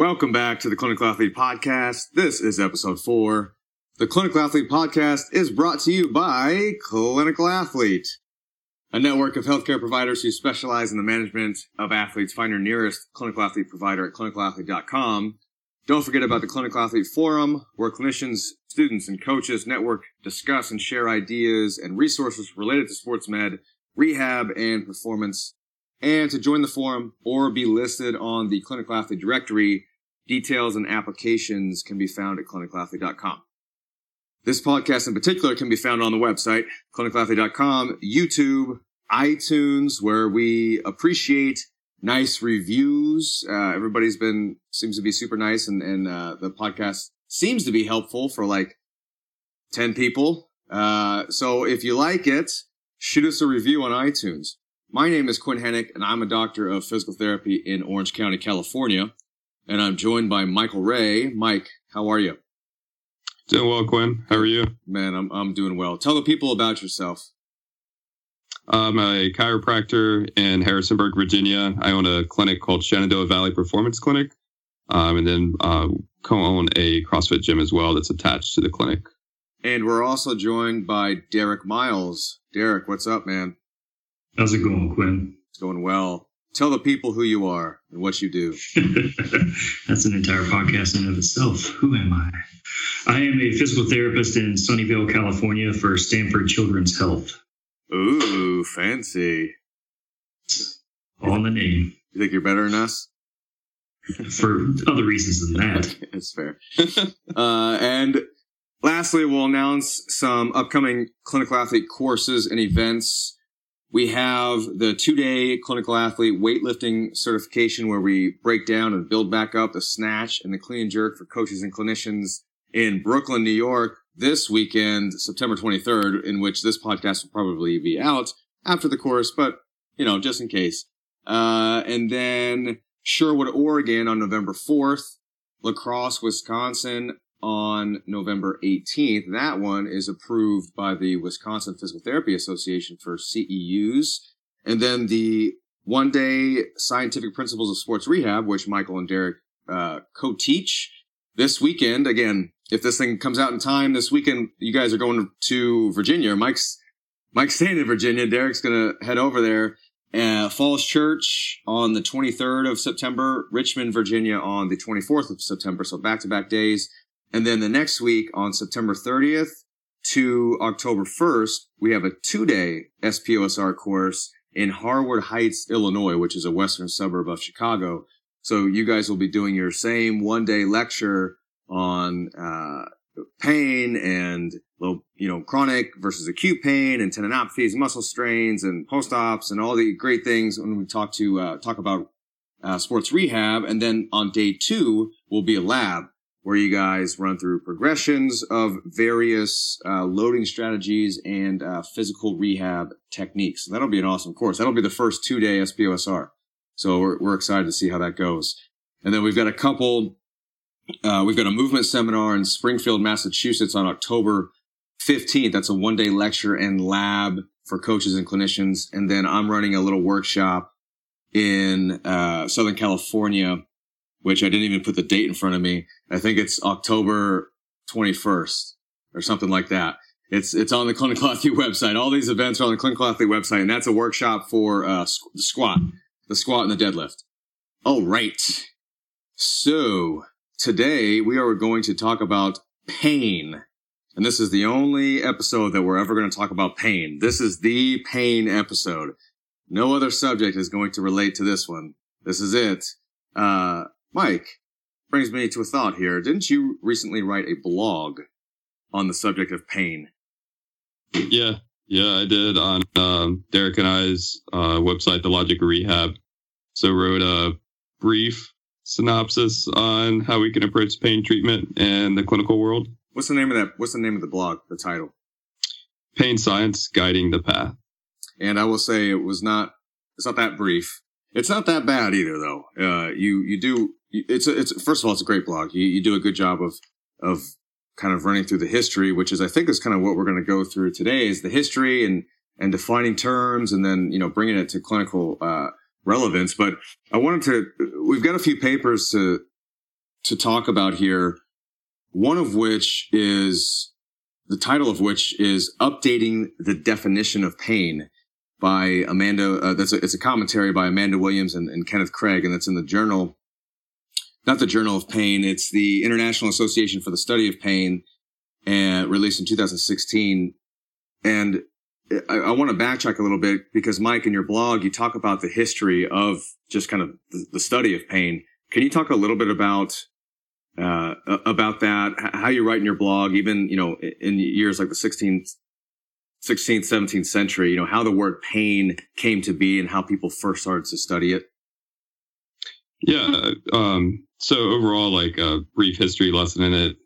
Welcome back to the Clinical Athlete Podcast. This is episode four. The Clinical Athlete Podcast is brought to you by Clinical Athlete, a network of healthcare providers who specialize in the management of athletes. Find your nearest clinical athlete provider at clinicalathlete.com. Don't forget about the Clinical Athlete Forum, where clinicians, students, and coaches network, discuss, and share ideas and resources related to sports med, rehab, and performance. And to join the forum or be listed on the Clinical Athlete directory, details and applications can be found at clinicalathlete.com. This podcast in particular can be found on the website, clinicalathlete.com, YouTube, iTunes, where we appreciate nice reviews. Uh, everybody's been, seems to be super nice and, and, uh, the podcast seems to be helpful for like 10 people. Uh, so if you like it, shoot us a review on iTunes. My name is Quinn Henoch and I'm a doctor of physical therapy in Orange County, California. And I'm joined by Michael Ray. Mike, how are you? Doing well, Quinn. How are you? Man, I'm, I'm doing well. Tell the people about yourself. I'm a chiropractor in Harrisonburg, Virginia. I own a clinic called Shenandoah Valley Performance Clinic, um, and then uh, co-own a CrossFit gym as well that's attached to the clinic. And we're also joined by Derek Miles. Derek, what's up, man? How's it going, Quinn? It's going well. Tell the people who you are and what you do. That's an entire podcast in and of itself. Who am I? I am a physical therapist in Sunnyvale, California for Stanford Children's Health. Ooh, fancy. On the name. You think you're better than us? For other reasons than that. That's fair. uh, and lastly, we'll announce some upcoming clinical athlete courses and events. We have the two day clinical athlete weightlifting certification where we break down and build back up the snatch and the clean and jerk for coaches and clinicians in Brooklyn, New York this weekend, September 23rd, in which this podcast will probably be out after the course, but you know, just in case. Uh, and then Sherwood, Oregon on November 4th, La Crosse, Wisconsin on November 18th. That one is approved by the Wisconsin Physical Therapy Association for CEUs. And then the one day scientific principles of sports rehab, which Michael and Derek uh, co-teach this weekend. Again, if this thing comes out in time this weekend, you guys are going to Virginia. Mike's Mike's staying in Virginia. Derek's gonna head over there. Uh, Falls Church on the 23rd of September, Richmond, Virginia on the 24th of September. So back to back days. And then the next week on September 30th to October 1st, we have a two day SPOSR course in Harwood Heights, Illinois, which is a western suburb of Chicago. So you guys will be doing your same one day lecture on, uh, pain and you know, chronic versus acute pain and tendinopathies, muscle strains and post-ops and all the great things when we talk to, uh, talk about, uh, sports rehab. And then on day two will be a lab where you guys run through progressions of various uh, loading strategies and uh, physical rehab techniques. that'll be an awesome course. That'll be the first two day SPOSR. So we're, we're excited to see how that goes. And then we've got a couple, uh, we've got a movement seminar in Springfield, Massachusetts on October 15th. That's a one day lecture and lab for coaches and clinicians. And then I'm running a little workshop in uh, Southern California which I didn't even put the date in front of me. I think it's October 21st or something like that. It's it's on the Clinical Athlete website. All these events are on the Clinical Athlete website, and that's a workshop for uh, the squat, the squat and the deadlift. All right. So today we are going to talk about pain. And this is the only episode that we're ever going to talk about pain. This is the pain episode. No other subject is going to relate to this one. This is it. Uh, Mike, brings me to a thought here. Didn't you recently write a blog on the subject of pain? Yeah, yeah, I did on um, Derek and I's uh, website, The Logic Rehab. So wrote a brief synopsis on how we can approach pain treatment in the clinical world. What's the name of that? What's the name of the blog? The title? Pain Science Guiding the Path. And I will say it was not. It's not that brief. It's not that bad either, though. Uh, you you do it's a, it's first of all it's a great blog. You you do a good job of of kind of running through the history, which is I think is kind of what we're going to go through today is the history and and defining terms and then you know bringing it to clinical uh, relevance. But I wanted to we've got a few papers to to talk about here. One of which is the title of which is updating the definition of pain by Amanda. Uh, that's a, it's a commentary by Amanda Williams and, and Kenneth Craig, and that's in the journal, not the Journal of Pain. It's the International Association for the Study of Pain, and released in 2016. And I, I want to backtrack a little bit because Mike, in your blog, you talk about the history of just kind of the, the study of pain. Can you talk a little bit about uh, about that? How you write in your blog, even you know in years like the 16th, 16th, 17th century, you know how the word pain came to be and how people first started to study it. Yeah. Um, so overall, like a brief history lesson in it.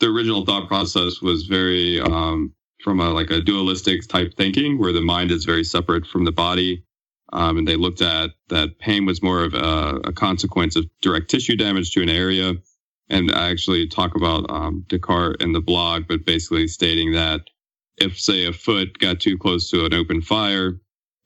The original thought process was very um, from a like a dualistic type thinking where the mind is very separate from the body. Um, and they looked at that pain was more of a, a, consequence of direct tissue damage to an area. And I actually talk about um, Descartes in the blog, but basically stating that if, say, a foot got too close to an open fire,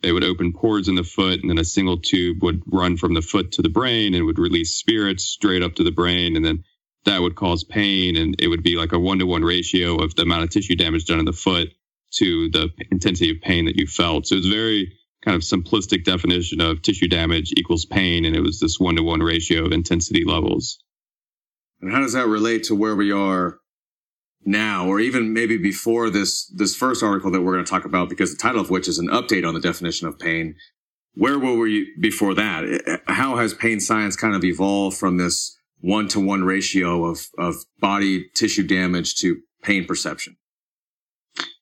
it would open pores in the foot, and then a single tube would run from the foot to the brain and would release spirits straight up to the brain. And then that would cause pain and it would be like a one to one ratio of the amount of tissue damage done in the foot to the intensity of pain that you felt. So it's very kind of simplistic definition of tissue damage equals pain. And it was this one to one ratio of intensity levels. And how does that relate to where we are now, or even maybe before this, this first article that we're going to talk about, because the title of which is an update on the definition of pain. Where were we before that? How has pain science kind of evolved from this one to one ratio of, of body tissue damage to pain perception.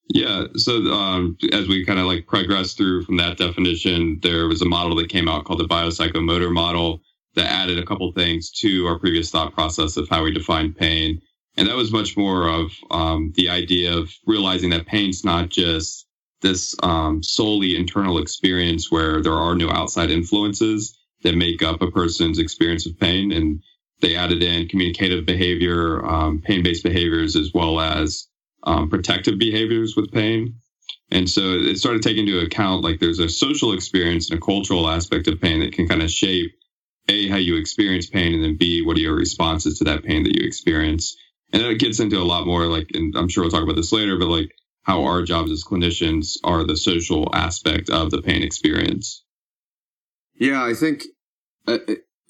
Yeah. So um, as we kind of like progress through from that definition, there was a model that came out called the biopsychomotor model that added a couple things to our previous thought process of how we define pain. And that was much more of um, the idea of realizing that pain's not just this um, solely internal experience where there are no outside influences that make up a person's experience of pain. And they added in communicative behavior, um, pain based behaviors, as well as um, protective behaviors with pain. And so it started taking into account like there's a social experience and a cultural aspect of pain that can kind of shape A, how you experience pain, and then B, what are your responses to that pain that you experience. And it gets into a lot more like, and I'm sure we'll talk about this later, but like how our jobs as clinicians are the social aspect of the pain experience. Yeah, I think uh,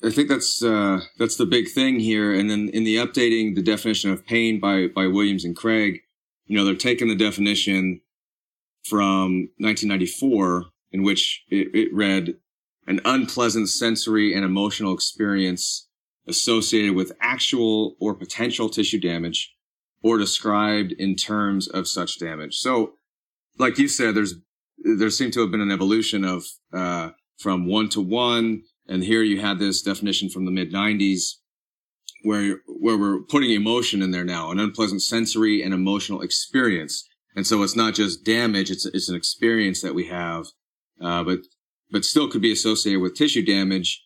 I think that's uh, that's the big thing here. And then in the updating the definition of pain by by Williams and Craig, you know, they're taking the definition from 1994, in which it, it read an unpleasant sensory and emotional experience associated with actual or potential tissue damage or described in terms of such damage. So, like you said, there's there seemed to have been an evolution of uh, from one to one and here you had this definition from the mid 90s where, where we're putting emotion in there now, an unpleasant sensory and emotional experience. And so it's not just damage, it's, it's an experience that we have, uh, but, but still could be associated with tissue damage.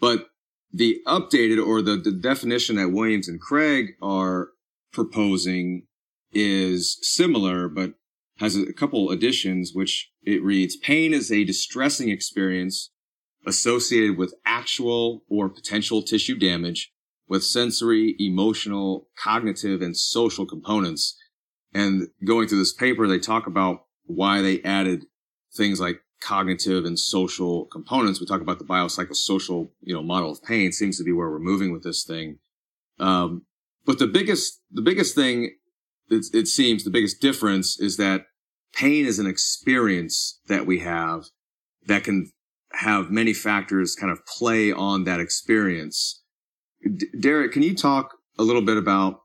But the updated or the, the definition that Williams and Craig are proposing is similar, but has a couple additions, which it reads, pain is a distressing experience associated with actual or potential tissue damage with sensory, emotional, cognitive, and social components. And going through this paper, they talk about why they added things like cognitive and social components. We talk about the biopsychosocial, you know, model of pain seems to be where we're moving with this thing. Um, but the biggest, the biggest thing, it, it seems the biggest difference is that pain is an experience that we have that can have many factors kind of play on that experience. D- Derek, can you talk a little bit about,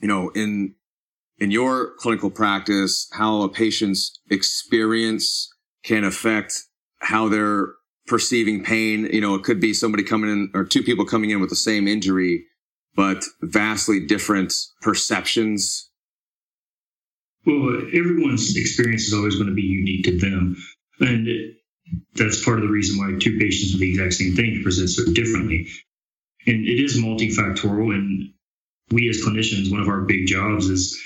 you know, in in your clinical practice, how a patient's experience can affect how they're perceiving pain? You know, it could be somebody coming in or two people coming in with the same injury, but vastly different perceptions. Well, everyone's experience is always going to be unique to them. And that's part of the reason why two patients with the exact same thing present so differently. And it is multifactorial. And we as clinicians, one of our big jobs is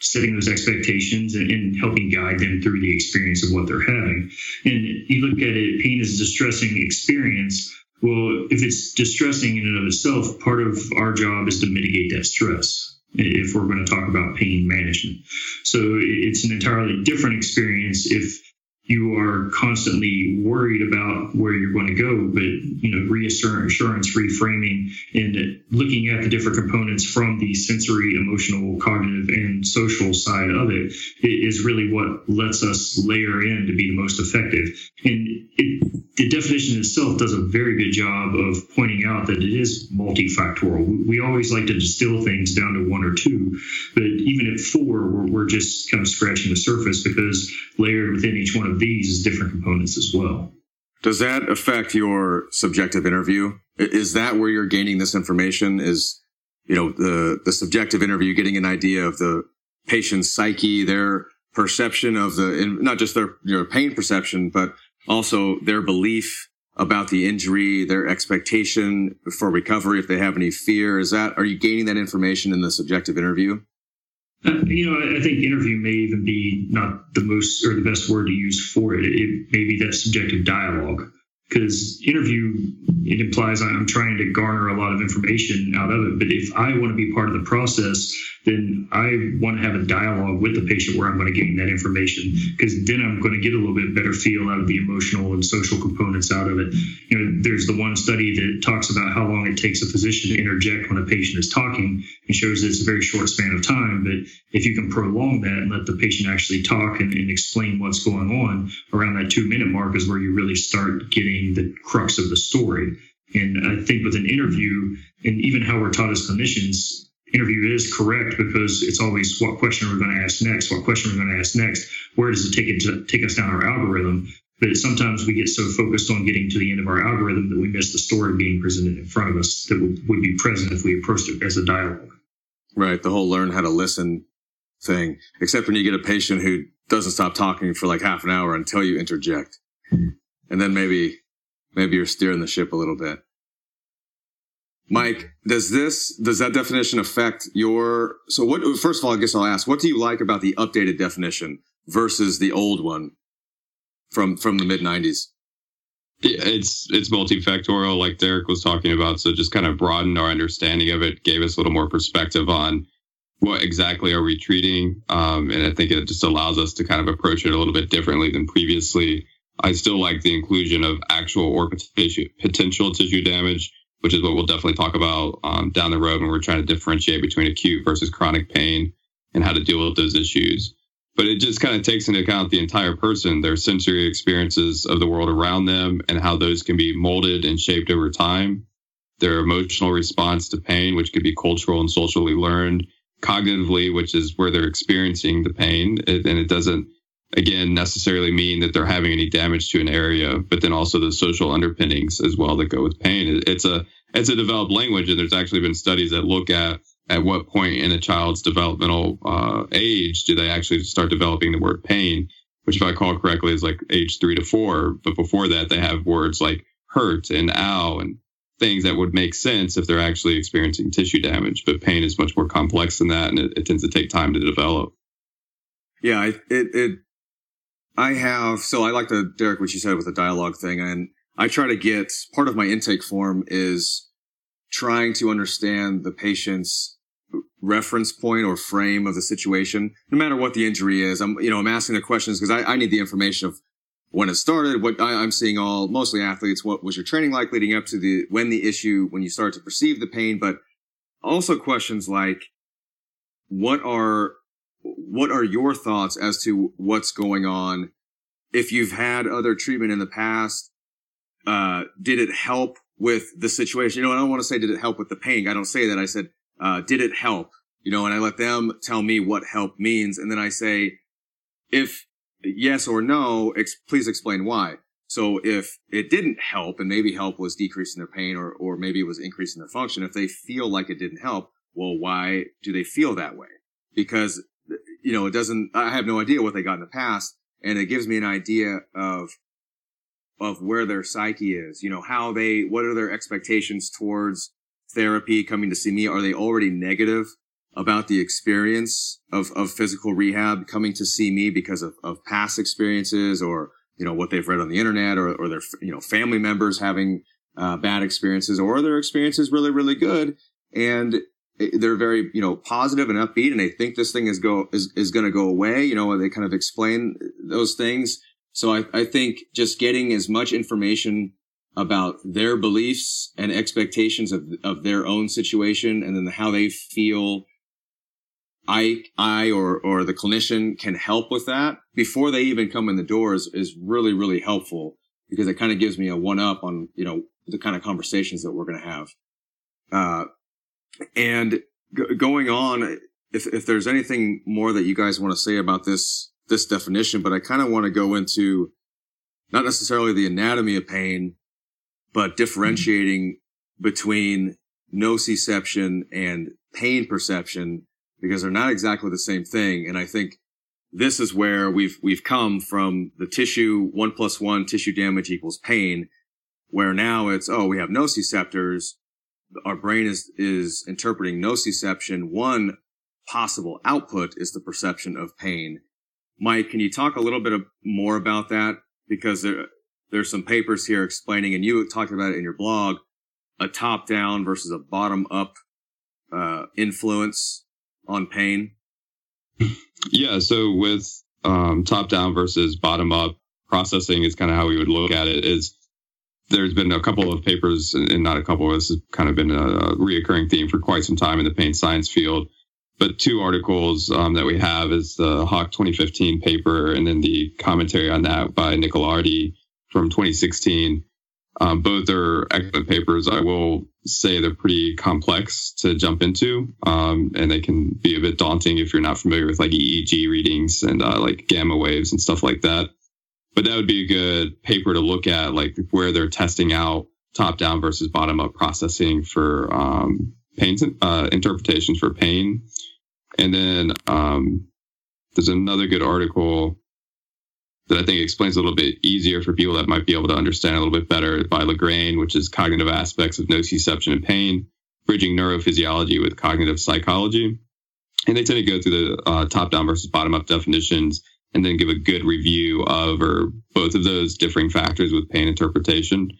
setting those expectations and, and, helping guide them through the experience of what they're having. And you look at it, pain is a distressing experience. Well, if it's distressing in and of itself, part of our job is to mitigate that stress if we're going to talk about pain management. So it's an entirely different experience if you are constantly worried about where you're going to go, but you know, reassurance, reframing, and looking at the different components from the sensory, emotional, cognitive, and social side of it is really what lets us layer in to be the most effective. And it, the definition itself does a very good job of pointing out that it is multifactorial. We always like to distill things down to one or two, but even at four, we're, we're just kind of scratching the surface because layered within each one of these different components as well. Does that affect your subjective interview? Is that where you're gaining this information? Is you know the the subjective interview getting an idea of the patient's psyche, their perception of the not just their pain perception, but also their belief about the injury, their expectation for recovery, if they have any fear. Is that are you gaining that information in the subjective interview? Uh, you know, I think interview may even be not the most or the best word to use for it. It may be that subjective dialogue because interview it implies I'm trying to garner a lot of information out of it. But if I want to be part of the process, then I want to have a dialogue with the patient where I'm going to gain that information because then I'm going to get a little bit better feel out of the emotional and social components out of it. You know, there's the one study that talks about how long it takes a physician to interject when a patient is talking and shows that it's a very short span of time. But if you can prolong that and let the patient actually talk and, and explain what's going on around that two minute mark is where you really start getting the crux of the story. And I think with an interview and even how we're taught as clinicians, interview is correct because it's always what question we're we going to ask next? What question we're we going to ask next? Where does it take it to take us down our algorithm? But sometimes we get so focused on getting to the end of our algorithm that we miss the story being presented in front of us that would, would be present if we approached it as a dialogue. Right. The whole learn how to listen thing, except when you get a patient who doesn't stop talking for like half an hour until you interject. Hmm. And then maybe, maybe you're steering the ship a little bit. Mike, does this does that definition affect your so what first of all I guess I'll ask what do you like about the updated definition versus the old one from from the mid 90s? Yeah, it's it's multifactorial like Derek was talking about so just kind of broadened our understanding of it gave us a little more perspective on what exactly are we treating um, and I think it just allows us to kind of approach it a little bit differently than previously. I still like the inclusion of actual or potential tissue damage which is what we'll definitely talk about um, down the road when we're trying to differentiate between acute versus chronic pain and how to deal with those issues. But it just kind of takes into account the entire person, their sensory experiences of the world around them, and how those can be molded and shaped over time. Their emotional response to pain, which could be cultural and socially learned, cognitively, which is where they're experiencing the pain. And it doesn't again necessarily mean that they're having any damage to an area, but then also the social underpinnings as well that go with pain. It's a it's a developed language, and there's actually been studies that look at at what point in a child's developmental uh, age do they actually start developing the word pain, which if I call correctly is like age three to four. But before that, they have words like hurt and ow and things that would make sense if they're actually experiencing tissue damage. But pain is much more complex than that, and it, it tends to take time to develop. Yeah, it, it I have, so I like the, Derek, what you said with the dialogue thing. And I try to get part of my intake form is trying to understand the patient's reference point or frame of the situation, no matter what the injury is. I'm, you know, I'm asking the questions because I, I, need the information of when it started, what I, am seeing all, mostly athletes, what was your training like leading up to the, when the issue, when you start to perceive the pain, but also questions like, what are what are your thoughts as to what's going on? If you've had other treatment in the past, uh, did it help with the situation? You know, I don't want to say did it help with the pain. I don't say that. I said, uh, did it help? You know, and I let them tell me what help means. And then I say, if yes or no, ex- please explain why. So if it didn't help and maybe help was decreasing their pain or, or maybe it was increasing their function, if they feel like it didn't help, well, why do they feel that way? Because you know, it doesn't, I have no idea what they got in the past. And it gives me an idea of, of where their psyche is, you know, how they, what are their expectations towards therapy coming to see me? Are they already negative about the experience of, of physical rehab coming to see me because of, of past experiences or, you know, what they've read on the internet or, or their, you know, family members having, uh, bad experiences or their experiences really, really good. And they're very, you know, positive and upbeat and they think this thing is go, is, is going to go away. You know, they kind of explain those things. So I, I think just getting as much information about their beliefs and expectations of, of their own situation and then how they feel I, I or, or the clinician can help with that before they even come in the doors is really, really helpful because it kind of gives me a one up on, you know, the kind of conversations that we're going to have. Uh, and g- going on, if, if there's anything more that you guys want to say about this, this definition, but I kind of want to go into not necessarily the anatomy of pain, but differentiating mm-hmm. between nociception and pain perception because they're not exactly the same thing. And I think this is where we've, we've come from the tissue one plus one tissue damage equals pain, where now it's, oh, we have nociceptors. Our brain is, is interpreting nociception. One possible output is the perception of pain. Mike, can you talk a little bit more about that? Because there, there's some papers here explaining, and you talked about it in your blog, a top down versus a bottom up uh, influence on pain. Yeah. So with um, top down versus bottom up processing is kind of how we would look at it. Is there's been a couple of papers, and not a couple. This has kind of been a reoccurring theme for quite some time in the pain science field. But two articles um, that we have is the Hauck 2015 paper, and then the commentary on that by Nicolardi from 2016. Um, both are excellent papers. I will say they're pretty complex to jump into, um, and they can be a bit daunting if you're not familiar with like EEG readings and uh, like gamma waves and stuff like that. But that would be a good paper to look at, like where they're testing out top down versus bottom up processing for um, pain uh, interpretations for pain. And then um, there's another good article that I think explains a little bit easier for people that might be able to understand a little bit better by Legrain, which is cognitive aspects of nociception and pain, bridging neurophysiology with cognitive psychology. And they tend to go through the uh, top down versus bottom up definitions and then give a good review of or both of those differing factors with pain interpretation.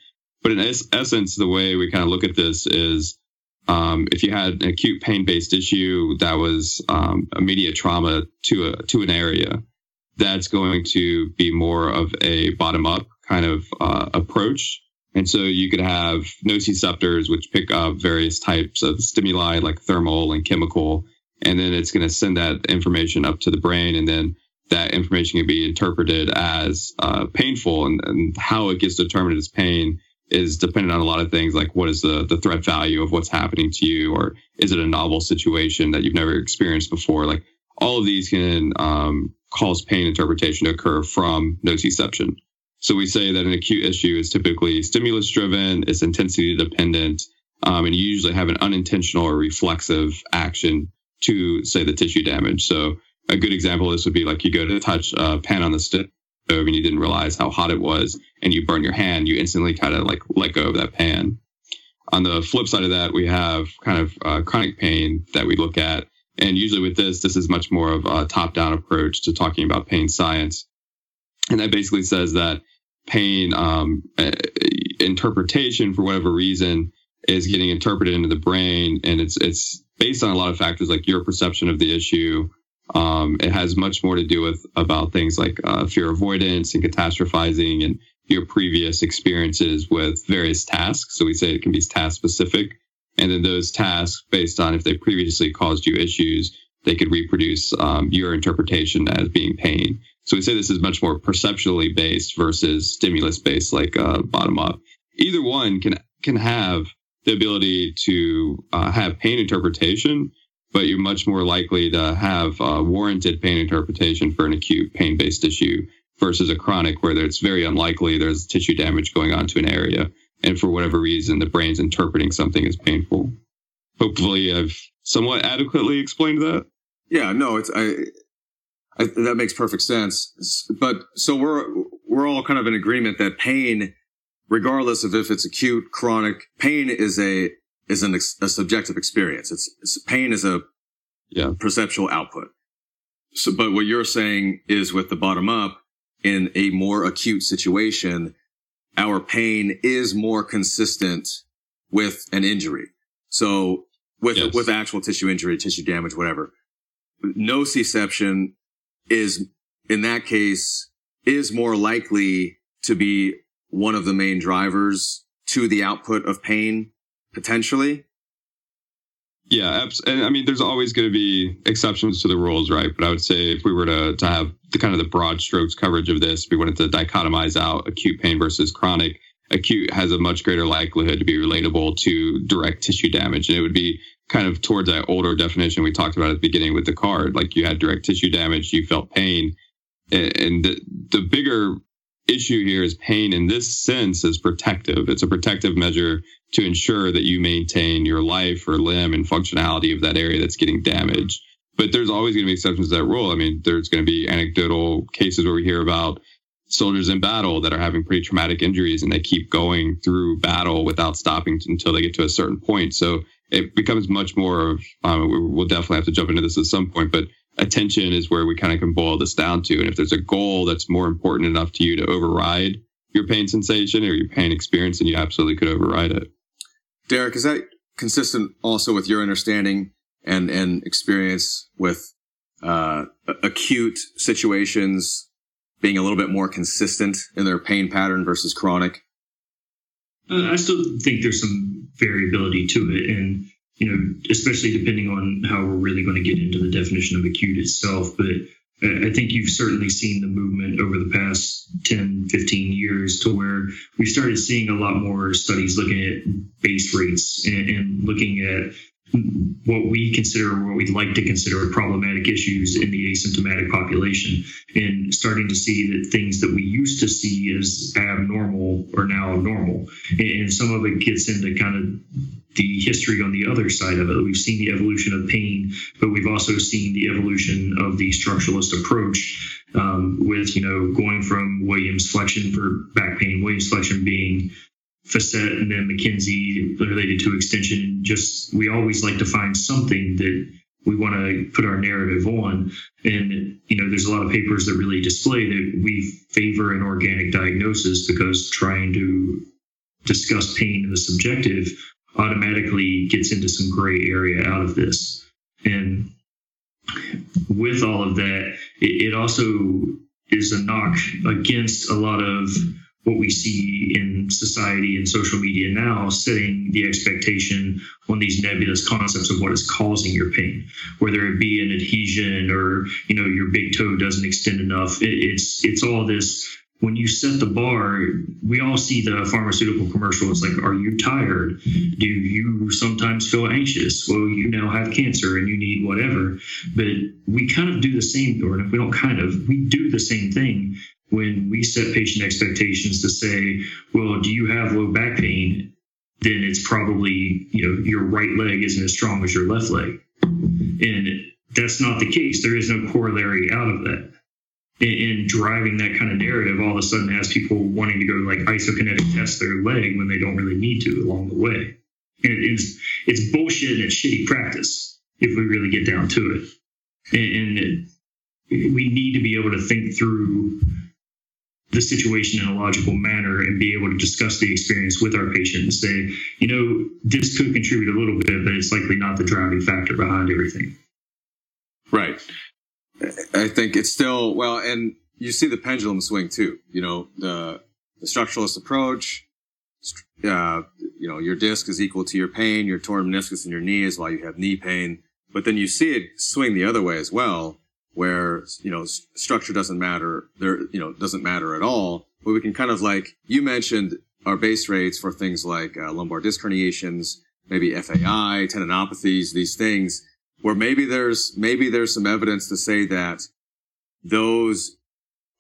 But in es- essence, the way we kind of look at this is um, if you had an acute pain based issue that was um, immediate trauma to a to an area, that's going to be more of a bottom up kind of uh, approach. And so you could have nociceptors, which pick up various types of stimuli like thermal and chemical. And then it's going to send that information up to the brain. And then that information can be interpreted as uh, painful. And, and how it gets determined as pain is dependent on a lot of things like what is the, the threat value of what's happening to you? Or is it a novel situation that you've never experienced before? Like all of these can um, cause pain interpretation to occur from nociception. So we say that an acute issue is typically stimulus driven, it's intensity dependent, um, and you usually have an unintentional or reflexive action to say the tissue damage. So a good example of this would be like you go to touch a pan on the stove and you didn't realize how hot it was and you burn your hand, you instantly kind of like let go of that pan. On the flip side of that, we have kind of uh, chronic pain that we look at and usually with this, this is much more of a top down approach to talking about pain science. And that basically says that pain um, interpretation, for whatever reason, is getting interpreted into the brain. And it's, it's based on a lot of factors like your perception of the issue. Um, it has much more to do with about things like uh, fear avoidance and catastrophizing and your previous experiences with various tasks. So we say it can be task specific and then those tasks, based on if they previously caused you issues, they could reproduce um, your interpretation as being pain. So we say this is much more perceptually based versus stimulus based, like uh, bottom up. Either one can can have the ability to uh, have pain interpretation, but you're much more likely to have warranted pain interpretation for an acute pain based issue versus a chronic, where it's very unlikely there's tissue damage going on to an area and for whatever reason the brain's interpreting something as painful. Hopefully, I've somewhat adequately explained that. Yeah, no, it's I, I that makes perfect sense. But so we're we're all kind of in agreement that pain, regardless of if it's acute, chronic, pain is a is an a subjective experience. It's, it's pain is a yeah perceptual output. So, but what you're saying is with the bottom up in a more acute situation, our pain is more consistent with an injury. So with, Yes. with actual tissue injury, tissue damage, whatever, nociception is in that case is more likely to be one of the main drivers to the output of pain potentially. Yeah, and I mean, there's always going to be exceptions to the rules, right? But I would say if we were to to have the kind of the broad strokes coverage of this, we wanted to dichotomize out acute pain versus chronic. Acute has a much greater likelihood to be relatable to direct tissue damage, and it would be kind of towards that older definition we talked about at the beginning with Descartes. Like you had direct tissue damage, you felt pain, and the the bigger issue here is pain in this sense is protective. It's a protective measure to ensure that you maintain your life or limb and functionality of that area that's getting damaged. But there's always going to be exceptions to that rule. I mean, there's going to be anecdotal cases where we hear about soldiers in battle that are having pretty traumatic injuries and they keep going through battle without stopping until they get to a certain point. So it becomes much more of, um, we- we'll definitely have to jump into this at some point, but attention is where we kind of can boil this down to. And if there's a goal that's more important enough to you to override your pain sensation or your pain experience, then you absolutely could override it. Derek, is that consistent also with your understanding and, and experience with uh, acute situations being a little bit more consistent in their pain pattern versus chronic? Uh, I still think there's some variability to it, and you know, especially depending on how we're really going to get into the definition of acute itself. But uh, I think you've certainly seen the movement over the past 10, 15 years to where we started seeing a lot more studies looking at base rates and, and looking at what we consider, what we'd like to consider problematic issues in the asymptomatic population, and starting to see that things that we used to see as abnormal are now normal. And some of it gets into kind of the history on the other side of it. We've seen the evolution of pain, but we've also seen the evolution of the structuralist approach um, with, you know, going from Williams flexion for back pain, Williams flexion being facet and then McKenzie related to extension. Just we always like to find something that we want to put our narrative on. And you know, there's a lot of papers that really display that we favor an organic diagnosis because trying to discuss pain in the subjective automatically gets into some gray area out of this. And with all of that, it also is a knock against a lot of what we see in society and social media now, setting the expectation on these nebulous concepts of what is causing your pain, whether it be an adhesion or you know your big toe doesn't extend enough. It, it's it's all this. When you set the bar, we all see the pharmaceutical commercial. It's like, are you tired? Do you sometimes feel anxious? Well, you now have cancer and you need whatever. But we kind of do the same, or if we don't kind of, we do the same thing when we set patient expectations to say, well, do you have low back pain? Then it's probably, you know, your right leg isn't as strong as your left leg. And that's not the case. There is no corollary out of that. And, driving that kind of narrative all of a sudden has people wanting to go like isokinetic test their leg when they don't really need to along the way. And it's, it's bullshit and it's shitty practice if we really get down to it. And we need to be able to think through the situation in a logical manner and be able to discuss the experience with our patient and say, you know, this could contribute a little bit, but it's likely not the driving factor behind everything. Right. I think it's still well, and you see the pendulum swing too. You know, the the structuralist approach. Uh, you know, your disc is equal to your pain. Your torn meniscus in your knee is why you have knee pain. But then you see it swing the other way as well, where you know structure doesn't matter. There, you know, doesn't matter at all. But we can kind of like you mentioned our base rates for things like uh, lumbar disc herniations, maybe FAI, tendinopathies, these things where maybe there's maybe there's some evidence to say that those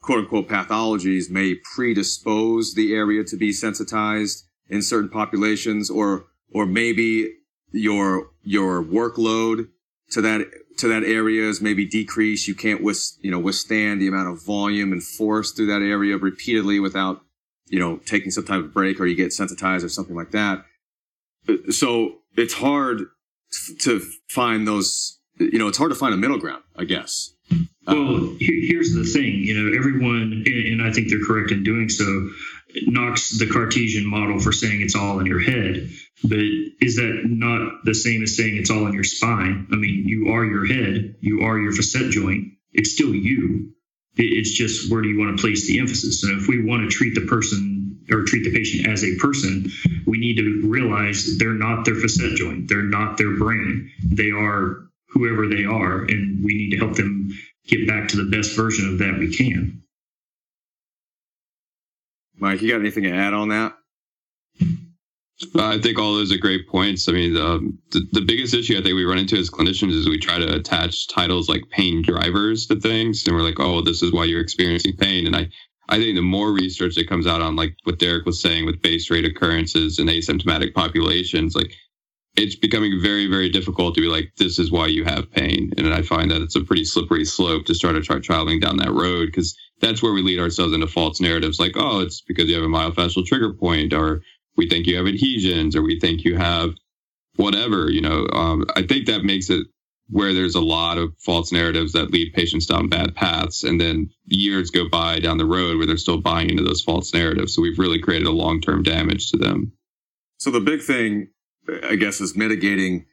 quote unquote pathologies may predispose the area to be sensitized in certain populations or or maybe your your workload to that to that area is maybe decreased you can't with you know withstand the amount of volume and force through that area repeatedly without you know taking some type of break or you get sensitized or something like that so it's hard to find those you know it's hard to find a middle ground i guess Well, here's the thing. You know, everyone, and I think they're correct in doing so, knocks the Cartesian model for saying it's all in your head. But is that not the same as saying it's all in your spine? I mean, you are your head, you are your facet joint. It's still you. It's just where do you want to place the emphasis? And if we want to treat the person or treat the patient as a person, we need to realize they're not their facet joint. They're not their brain. They are whoever they are, and we need to help them get back to the best version of that we can. Mike, you got anything to add on that? I think all those are great points. I mean, um, the, the biggest issue I think we run into as clinicians is we try to attach titles like pain drivers to things, and we're like, "Oh, this is why you're experiencing pain." And I, I think the more research that comes out on like what Derek was saying with base rate occurrences and asymptomatic populations, like it's becoming very, very difficult to be like, "This is why you have pain." And I find that it's a pretty slippery slope to start to try traveling down that road because that's where we lead ourselves into false narratives, like, "Oh, it's because you have a myofascial trigger point," or we think you have adhesions or we think you have whatever you know? Um, i think that makes it where there's a lot of false narratives that lead patients down bad paths and then years go by down the road where they're still buying into those false narratives. So we've really created a long-term damage to them. So the big thing i guess is mitigating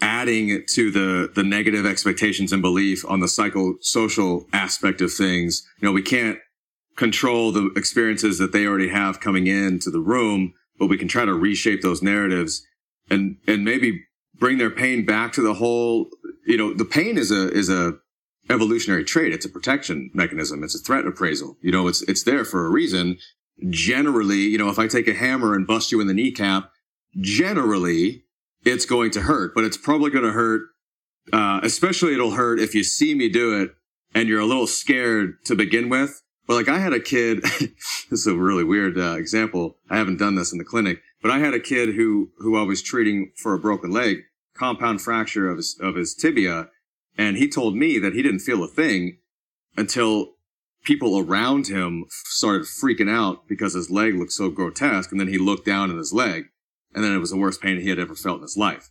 adding to the the negative expectations and belief on the psychosocial aspect of things. You know we can't control the experiences that they already have coming into the room but we can try to reshape those narratives and and maybe bring their pain back to the whole you know the pain is a is a evolutionary trait. It's a protection mechanism. It's a threat appraisal. You know it's it's there for a reason. Generally you know if i take a hammer and bust you in the kneecap generally it's going to hurt but it's probably going to hurt uh, especially it'll hurt if you see me do it and you're a little scared to begin with but like I had a kid, this is a really weird uh, example. I haven't done this in the clinic, but I had a kid who, who I was treating for a broken leg, compound fracture of his, of his tibia. And he told me that he didn't feel a thing until people around him started freaking out because his leg looked so grotesque. And then he looked down at his leg and then it was the worst pain he had ever felt in his life.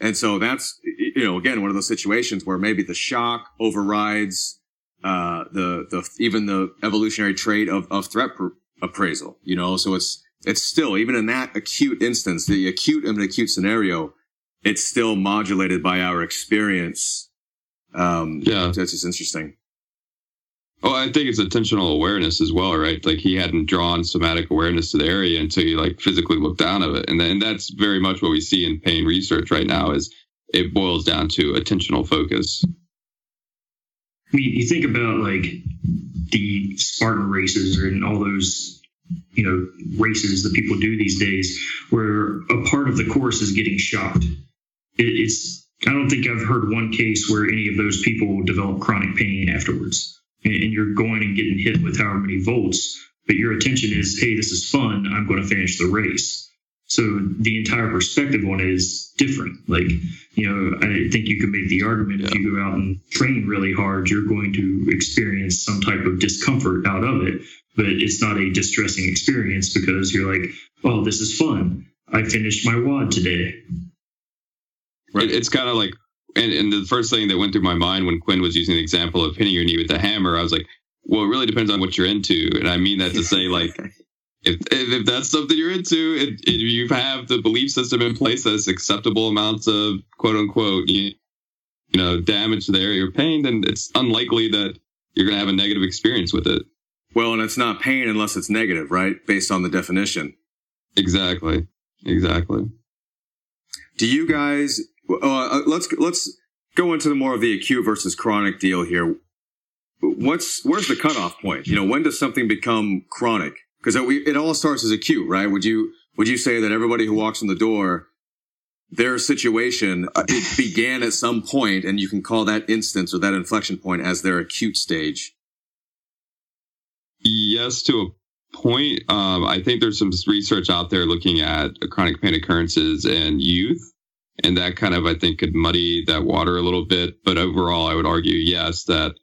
And so that's, you know, again, one of those situations where maybe the shock overrides uh, the the even the evolutionary trait of of threat pr- appraisal. You know, so it's it's still even in that acute instance, the acute and acute scenario, it's still modulated by our experience. Um, yeah, that's just interesting. Well, I think it's attentional awareness as well, right? Like he hadn't drawn somatic awareness to the area until he like physically looked down at it, and then that's very much what we see in pain research right now. Is it boils down to attentional focus. I mean, you think about like the Spartan races and all those, you know, races that people do these days, where a part of the course is getting shocked. it's I don't think I've heard one case where any of those people develop chronic pain afterwards. And, you're going and getting hit with however many volts, but your attention is, hey, this is fun. I'm going to finish the race. So the entire perspective on it is different. Like, you know, I think you can make the argument yeah. if you go out and train really hard, you're going to experience some type of discomfort out of it, but it's not a distressing experience because you're like, oh, this is fun. I finished my WOD today. Right. It's kind of like, and, and the first thing that went through my mind when Quinn was using the example of hitting your knee with a hammer, I was like, well, it really depends on what you're into. And I mean that to say, like, if, if that's something you're into, if, if you have the belief system in place that's acceptable amounts of quote unquote, you, you know, damage to the area of pain, then it's unlikely that you're going to have a negative experience with it. Well, and it's not pain unless it's negative, right? Based on the definition. Exactly. Exactly. Do you guys? Uh, uh let's let's go into the more of the acute versus chronic deal here. What's where's the cutoff point? You know, when does something become chronic? because it, all starts as acute, right? Would you would you say that everybody who walks in the door, their situation it began at some point, and you can call that instance or that inflection point as their acute stage? Yes, to a point. Um, I think there's some research out there looking at chronic pain occurrences in youth, and that kind of I think could muddy that water a little bit. But overall, I would argue yes that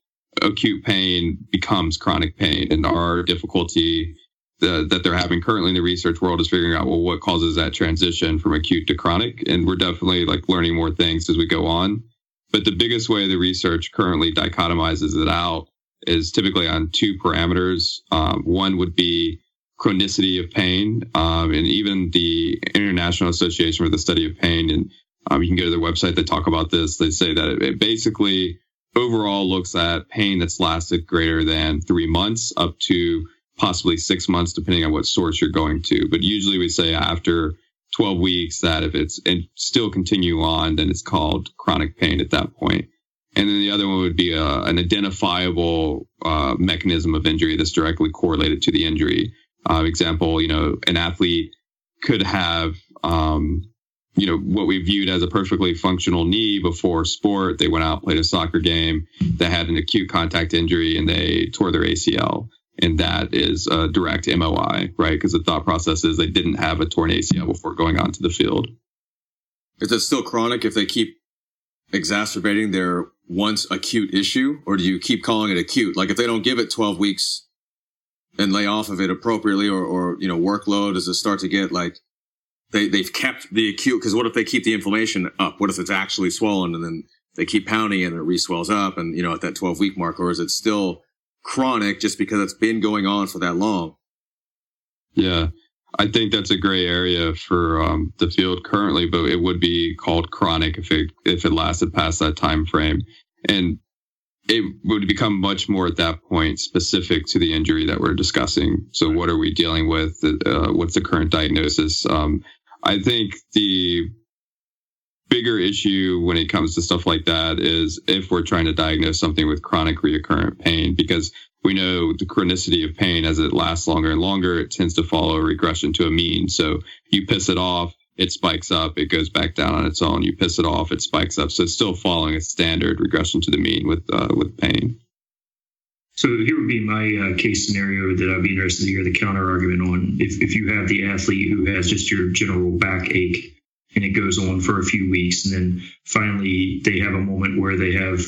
acute pain becomes chronic pain, and our difficulty the, that they're having currently in the research world is figuring out well what causes that transition from acute to chronic and we're definitely like learning more things as we go on But the biggest way the research currently dichotomizes it out is typically on two parameters. Um, one would be chronicity of pain, um, and even the International Association for the Study of Pain, and um, you can go to their website. They talk about this. They say that it basically overall looks at pain that's lasted greater than three months up to possibly six months, depending on what source you're going to. But usually we say after 12 weeks that if it's and still continue on, then it's called chronic pain at that point. And then the other one would be a, uh, an identifiable uh, mechanism of injury that's directly correlated to the injury. Uh, example, you know, an athlete could have, um, you know, what we viewed as a perfectly functional knee before sport. They went out, played a soccer game, they had an acute contact injury, and they tore their ACL. And that is a direct MOI, right? Because the thought process is they didn't have a torn ACL before going onto the field. Is it still chronic if they keep exacerbating their once acute issue, or do you keep calling it acute? Like if they don't give it 12 weeks and lay off of it appropriately or, or you know, workload, does it start to get like they, they've kept the acute? Because what if they keep the inflammation up? What if it's actually swollen and then they keep pounding and it reswells up and, you know, at that 12 week mark, or is it still chronic just because it's been going on for that long? Yeah. I think that's a gray area for um, the field currently, but it would be called chronic if it if it lasted past that time frame, and it would become much more at that point specific to the injury that we're discussing. So, what are we dealing with? Uh, what's the current diagnosis? Um, I think the bigger issue when it comes to stuff like that is if we're trying to diagnose something with chronic recurrent pain, because we know the chronicity of pain as it lasts longer and longer, it tends to follow a regression to a mean. So you piss it off, it spikes up, it goes back down on its own. You piss it off, it spikes up. So it's still following a standard regression to the mean with uh, with pain. So here would be my uh, case scenario that I'd be interested to hear the counter argument on. If if you have the athlete who has just your general backache and it goes on for a few weeks, and then finally they have a moment where they have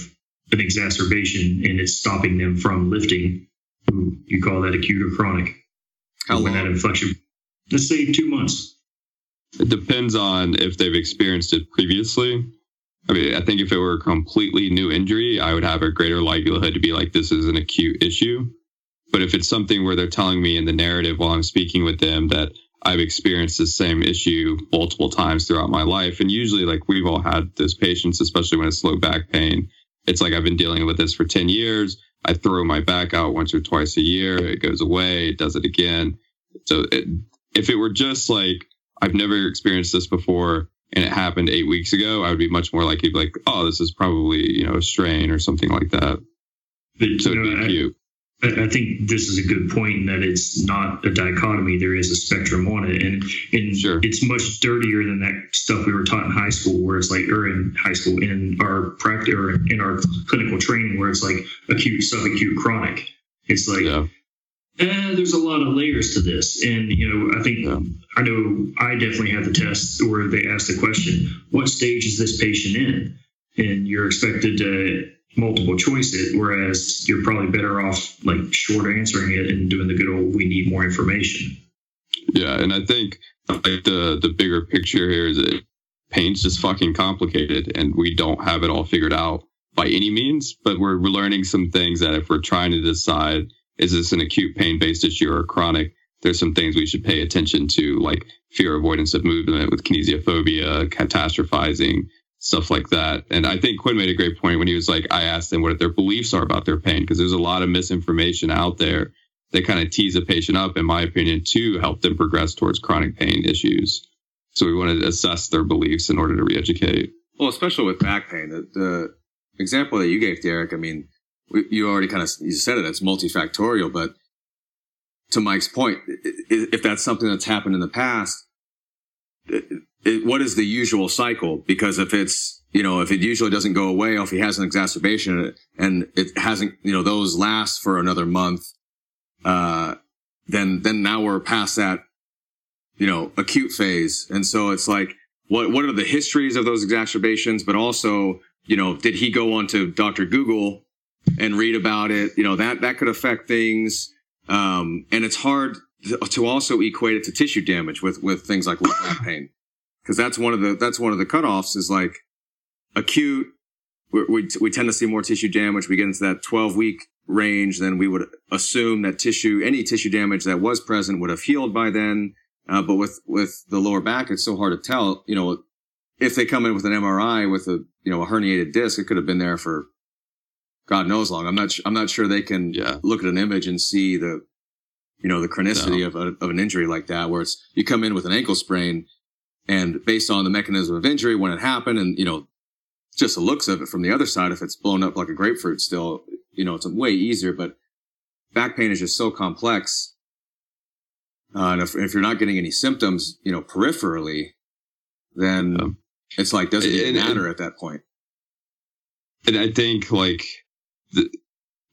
an exacerbation and it's stopping them from lifting. You call that acute or chronic? How long? That inflection. Let's say two months. It depends on if they've experienced it previously. I mean, I think if it were a completely new injury, I would have a greater likelihood to be like, this is an acute issue. But if it's something where they're telling me in the narrative while I'm speaking with them that I've experienced the same issue multiple times throughout my life, and usually, like, we've all had those patients, especially when it's low back pain, it's like I've been dealing with this for 10 years. I throw my back out once or twice a year. It goes away. It does it again. So it, if it were just like, I've never experienced this before and it happened eight weeks ago, I would be much more likely to be like, oh, this is probably, you know, a strain or something like that. But, so it'd be acute. I think this is a good point in that it's not a dichotomy. There is a spectrum on it, and and sure. it's much dirtier than that stuff we were taught in high school, where it's like, or in high school, in our practice, or in our clinical training, where it's like acute, subacute, chronic. It's like, yeah. Eh, there's a lot of layers to this, and you know, I think yeah. I know I definitely had the test where they asked the question, "What stage is this patient in?" And you're expected to multiple choice it, whereas you're probably better off like short answering it and doing the good old we need more information. Yeah, and I think like the the bigger picture here is that pain's just fucking complicated and we don't have it all figured out by any means, but we're learning some things that if we're trying to decide is this an acute pain based issue or chronic, there's some things we should pay attention to, like fear avoidance of movement with kinesiophobia, catastrophizing, stuff like that. And I think Quinn made a great point when he was like, I asked them what their beliefs are about their pain, because there's a lot of misinformation out there that kind of tease a patient up, in my opinion, to help them progress towards chronic pain issues. So we want to assess their beliefs in order to re-educate. Well, especially with back pain, the, the example that you gave, Derek, I mean, you already kind of you said it. It's multifactorial, but to Mike's point, if that's something that's happened in the past, it, what is the usual cycle? Because if it's, you know, if it usually doesn't go away, if he has an exacerbation and it hasn't, you know, those last for another month, uh, then, then now we're past that, you know, acute phase. And so it's like, what, what are the histories of those exacerbations? But also, you know, did he go onto Dr. Google and read about it? You know, that, that could affect things. Um, and it's hard to also equate it to tissue damage with, with things like low back pain because that's one of the that's one of the cutoffs is like acute we, we, we tend to see more tissue damage. We get into that 12 week range, then we would assume that tissue, any tissue damage that was present would have healed by then. Uh, but with, with the lower back, it's so hard to tell, you know, if they come in with an MRI with a, you know, a herniated disc, it could have been there for God knows long. I'm not, I'm not sure they can Yeah. look at an image and see the, you know, the chronicity No. of, a, of an injury like that, where it's, you come in with an ankle sprain and based on the mechanism of injury, when it happened and, you know, just the looks of it from the other side, if it's blown up like a grapefruit still, you know, it's way easier, but back pain is just so complex. Uh, and if, if you're not getting any symptoms, you know, peripherally, then Yeah. it's like, doesn't even And- and- matter at that point. And I think like the,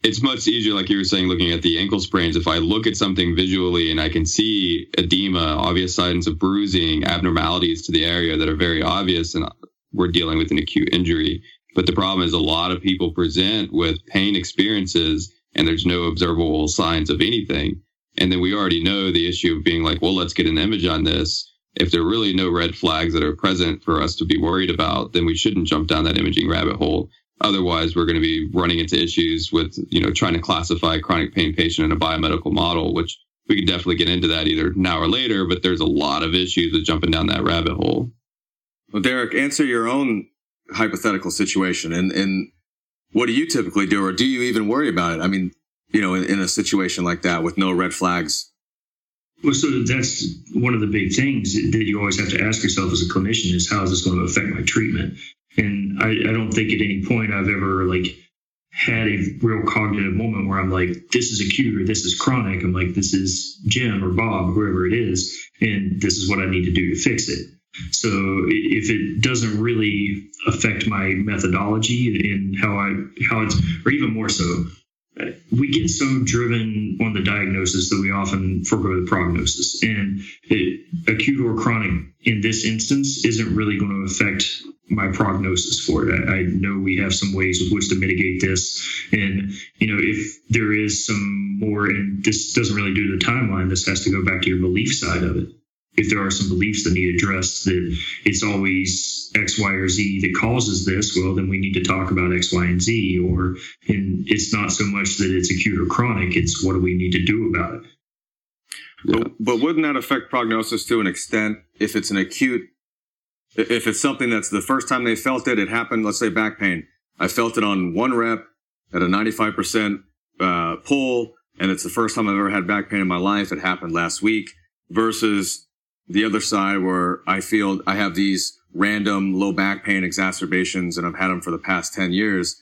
it's much easier, like you were saying, looking at the ankle sprains. If I look at something visually and I can see edema, obvious signs of bruising, abnormalities to the area that are very obvious, and we're dealing with an acute injury. But the problem is a lot of people present with pain experiences and there's no observable signs of anything. And then we already know the issue of being like, well, let's get an image on this. If there are really no red flags that are present for us to be worried about, then we shouldn't jump down that imaging rabbit hole. Otherwise, we're going to be running into issues with, you know, trying to classify a chronic pain patient in a biomedical model, which we can definitely get into that either now or later, but there's a lot of issues with jumping down that rabbit hole. Well, Derek, answer your own hypothetical situation and, and what do you typically do or do you even worry about it? I mean, you know, in, in a situation like that with no red flags. Well, so that's one of the big things that you always have to ask yourself as a clinician is how is this going to affect my treatment? And I, I don't think at any point I've ever like had a real cognitive moment where I'm like, this is acute or this is chronic. I'm like, this is Jim or Bob, whoever it is, and this is what I need to do to fix it. So if it doesn't really affect my methodology and how I how it's or even more so, we get so driven on the diagnosis that we often forego the prognosis. And it, acute or chronic in this instance isn't really going to affect my prognosis for it. I, I know we have some ways with which to mitigate this. And, you know, if there is some more, and this doesn't really do the timeline, this has to go back to your belief side of it. If there are some beliefs that need addressed, that it's always X, Y, or Z that causes this, well, then we need to talk about X, Y, and Z. Or and it's not so much that it's acute or chronic; it's what do we need to do about it. Yeah. But, wouldn't that affect prognosis to an extent if it's an acute, if it's something that's the first time they felt it, it happened, let's say back pain. I felt it on one rep at a 95% uh, pull, and it's the first time I've ever had back pain in my life. It happened last week versus the other side where I feel I have these random low back pain exacerbations and I've had them for the past 10 years.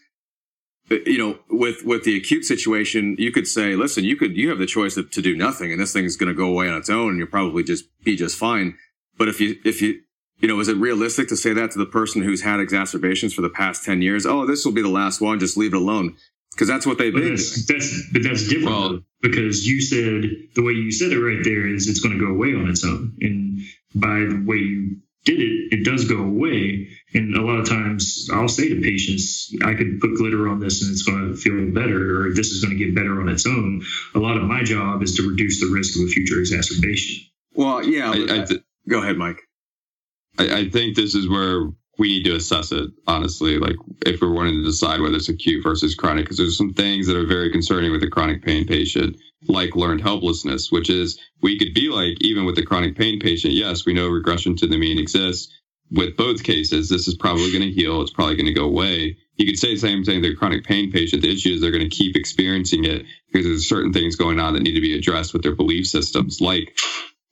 Eh, you know, with, with the acute situation, you could say, listen, you could, you have the choice of, to do nothing and this thing's going to go away on its own and you'll probably just be just fine. But if you, if you, you know, is it realistic to say that to the person who's had exacerbations for the past 10 years? Oh, this will be the last one. Just leave it alone. Cause that's what they've But been. that's that's but that's different Well- though, because you said the way you said it right there is it's going to go away on its own, and by the way you did it, it does go away. And a lot of times I'll say to patients, I could put glitter on this and it's going to feel better, or this is going to get better on its own. A lot of my job is to reduce the risk of a future exacerbation. Well, yeah. I, I, th- go ahead, Mike. I, I think this is where we need to assess it, honestly. Like, if we're wanting to decide whether it's acute versus chronic, because there's some things that are very concerning with a chronic pain patient, like learned helplessness, which is we could be like, even with the chronic pain patient, yes, we know regression to the mean exists. With both cases, this is probably going to heal. It's probably going to go away. You could say the same thing to a chronic pain patient. The issue is they're going to keep experiencing it because there's certain things going on that need to be addressed with their belief systems, like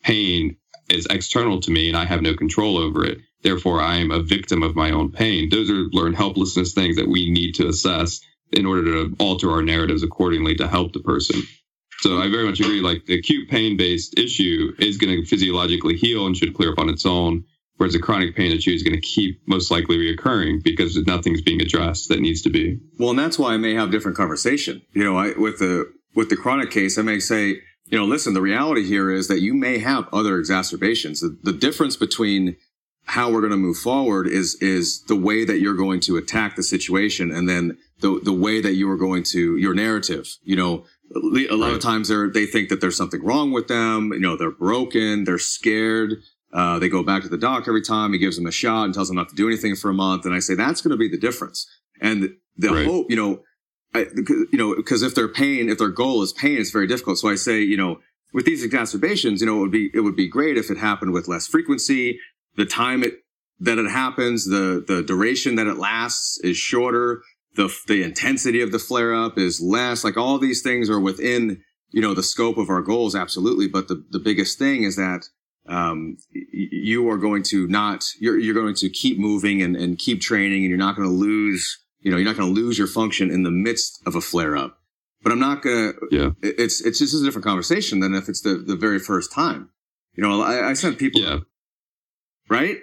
pain is external to me and I have no control over it. Therefore, I am a victim of my own pain. Those are learned helplessness things that we need to assess in order to alter our narratives accordingly to help the person. So I very much agree. Like the acute pain based issue is going to physiologically heal and should clear up on its own. Whereas the chronic pain issue is going to keep most likely reoccurring because nothing's being addressed that needs to be. Well, and that's why I may have different conversation. You know, I, with the with the chronic case, I may say, you know, listen, the reality here is that you may have other exacerbations. The, the difference between how we're going to move forward is is the way that you're going to attack the situation, and then the the way that you are going to your narrative. You know, a lot of times they they think that there's something wrong with them. You know, they're broken, they're scared. Uh, they go back to the doc every time. He gives them a shot and tells them not to do anything for a month. And I say that's going to be the difference. And the Right. hope, you know, I, you know, because if their pain, if their goal is pain, it's very difficult. So I say, you know, with these exacerbations, you know, it would be, it would be great if it happened with less frequency. The time it, that it happens, the, the duration that it lasts is shorter. The, the intensity of the flare up is less. Like all these things are within, you know, the scope of our goals. Absolutely. But the, the biggest thing is that, um, y- you are going to not, you're, you're going to keep moving and, and keep training and you're not going to lose, you know, you're not going to lose your function in the midst of a flare up. But I'm not going to, Yeah. it's, it's just a different conversation than if it's the, the very first time. You know, I, I sent people, Yeah. Right?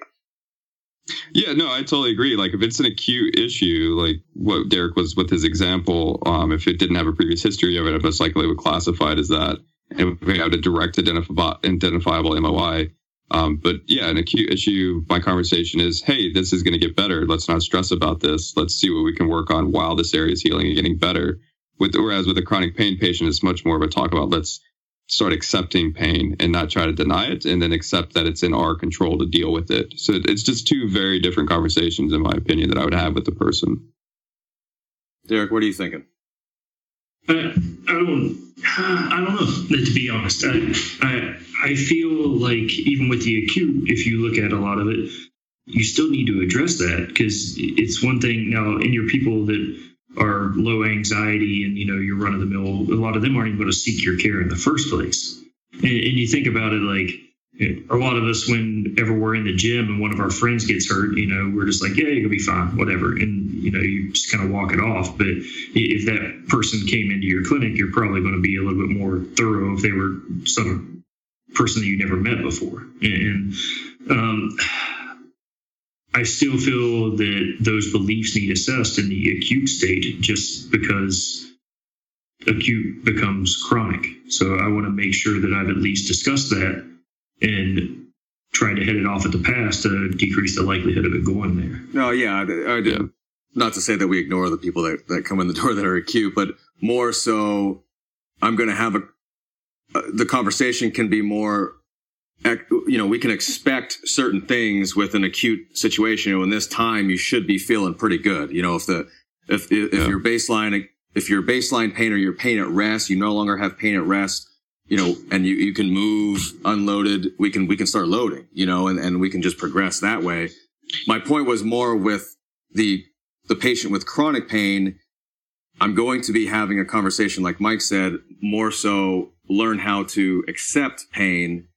Yeah, no, I totally agree. Like if it's an acute issue, like what Derek was with his example, um, if it didn't have a previous history of it, it most likely would classify it as that. And we have a direct identifi- identifiable MOI. Um, but yeah, an acute issue, my conversation is, hey, this is going to get better. Let's not stress about this. Let's see what we can work on while this area is healing and getting better. With whereas with a chronic pain patient, it's much more of a talk about let's start accepting pain and not try to deny it and then accept that it's in our control to deal with it. So it's just two very different conversations, in my opinion, that I would have with the person. Derek, what are you thinking? I, I don't. I don't know. To be honest, I, I I feel like even with the acute, if you look at a lot of it, you still need to address that because it's one thing now in your people that are low anxiety and you know you're run of the mill. A lot of them aren't even going to seek your care in the first place. And, and you think about it like a lot of us, whenever we're in the gym and one of our friends gets hurt, you know, we're just like, yeah, you'll be fine, whatever, and you know, you just kind of walk it off. But if that person came into your clinic, you're probably going to be a little bit more thorough if they were some person that you never met before. And um, I still feel that those beliefs need assessed in the acute state, just because acute becomes chronic. So I want to make sure that I've at least discussed that and try to head it off at the pass to decrease the likelihood of it going there. No, yeah, I, I didn't. Not to say that we ignore the people that, that come in the door that are acute, but more so, I'm going to have a. Uh, the conversation can be more. You know, we can expect certain things with an acute situation. You know, in this time, you should be feeling pretty good. You know, if the if if, if Yeah. your baseline if your baseline pain or your pain at rest, you no longer have pain at rest. You know, and you, you can move unloaded. We can we can start loading. You know, and, and we can just progress that way. My point was more with the the patient with chronic pain. I'm going to be having a conversation, like Mike said, more so learn how to accept pain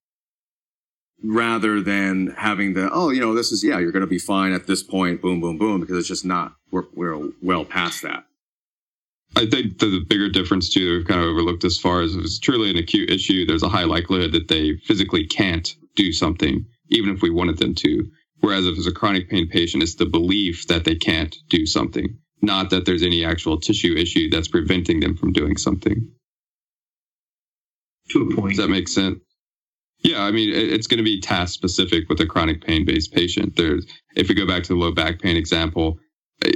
rather than having the oh you know this is yeah you're going to be fine at this point boom boom boom because it's just not we're, we're well past that I think the, the bigger difference too that we've kind of overlooked as far as if it's truly an acute issue, there's a high likelihood that they physically can't do something, even if we wanted them to. Whereas if it's a chronic pain patient, it's the belief that they can't do something, not that there's any actual tissue issue that's preventing them from doing something. To a point. Does that make sense? Yeah, I mean, it's going to be task specific with a chronic pain based patient. There's, if we go back to the low back pain example,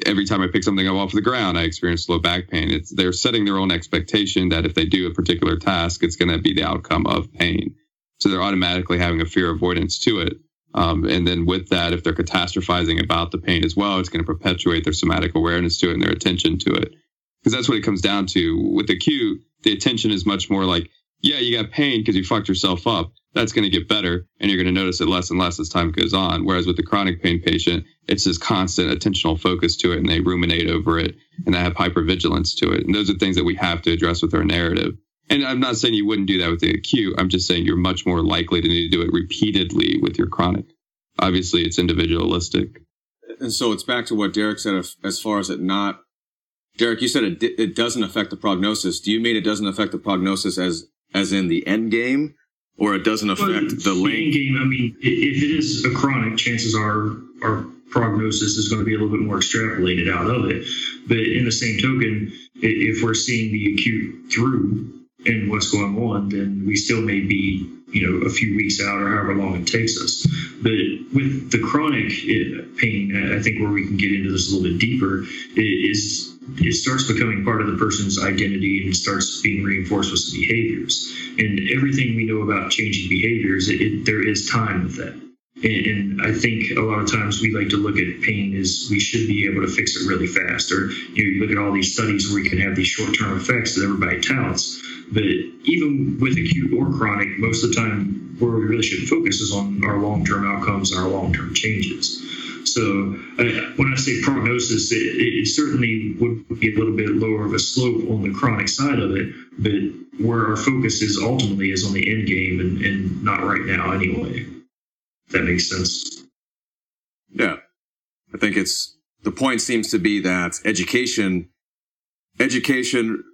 every time I pick something up off the ground, I experience low back pain. It's they're setting their own expectation that if they do a particular task, it's going to be the outcome of pain. So they're automatically having a fear avoidance to it. Um, and then with that, if they're catastrophizing about the pain as well, it's going to perpetuate their somatic awareness to it and their attention to it. Because that's what it comes down to. With the acute, the attention is much more like, yeah, you got pain because you fucked yourself up. That's going to get better, and you're going to notice it less and less as time goes on. Whereas with the chronic pain patient, it's this constant attentional focus to it, and they ruminate over it, and they have hypervigilance to it. And those are things that we have to address with our narrative. And I'm not saying you wouldn't do that with the acute. I'm just saying you're much more likely to need to do it repeatedly with your chronic. Obviously, it's individualistic. and so it's back to what derek said as- far as it not derek you said it, it doesn't affect the prognosis do you mean it doesn't affect the prognosis as as in the end game or it doesn't affect Well, the end game. I mean, if it is a chronic, chances are our prognosis is going to be a little bit more extrapolated out of it. But in the same token, if we're seeing the acute through and what's going on, then we still may be, you know, a few weeks out or however long it takes us. But with the chronic eh, pain, I think where we can get into this a little bit deeper is it starts becoming part of the person's identity and starts being reinforced with some behaviors. And everything we know about changing behaviors, it, it, there is time with that. And, and I think a lot of times we like to look at pain as we should be able to fix it really fast. Or you, know, you look at all these studies where you can have these short term effects that everybody touts. But even with acute or chronic, most of the time where we really should focus is on our long term outcomes and our long term changes. So uh, when I say prognosis, it, it, certainly would be a little bit lower of a slope on the chronic side of it, but where our focus is ultimately is on the end game and, and not right now anyway. If that makes sense. Yeah. I think it's the point seems to be that education education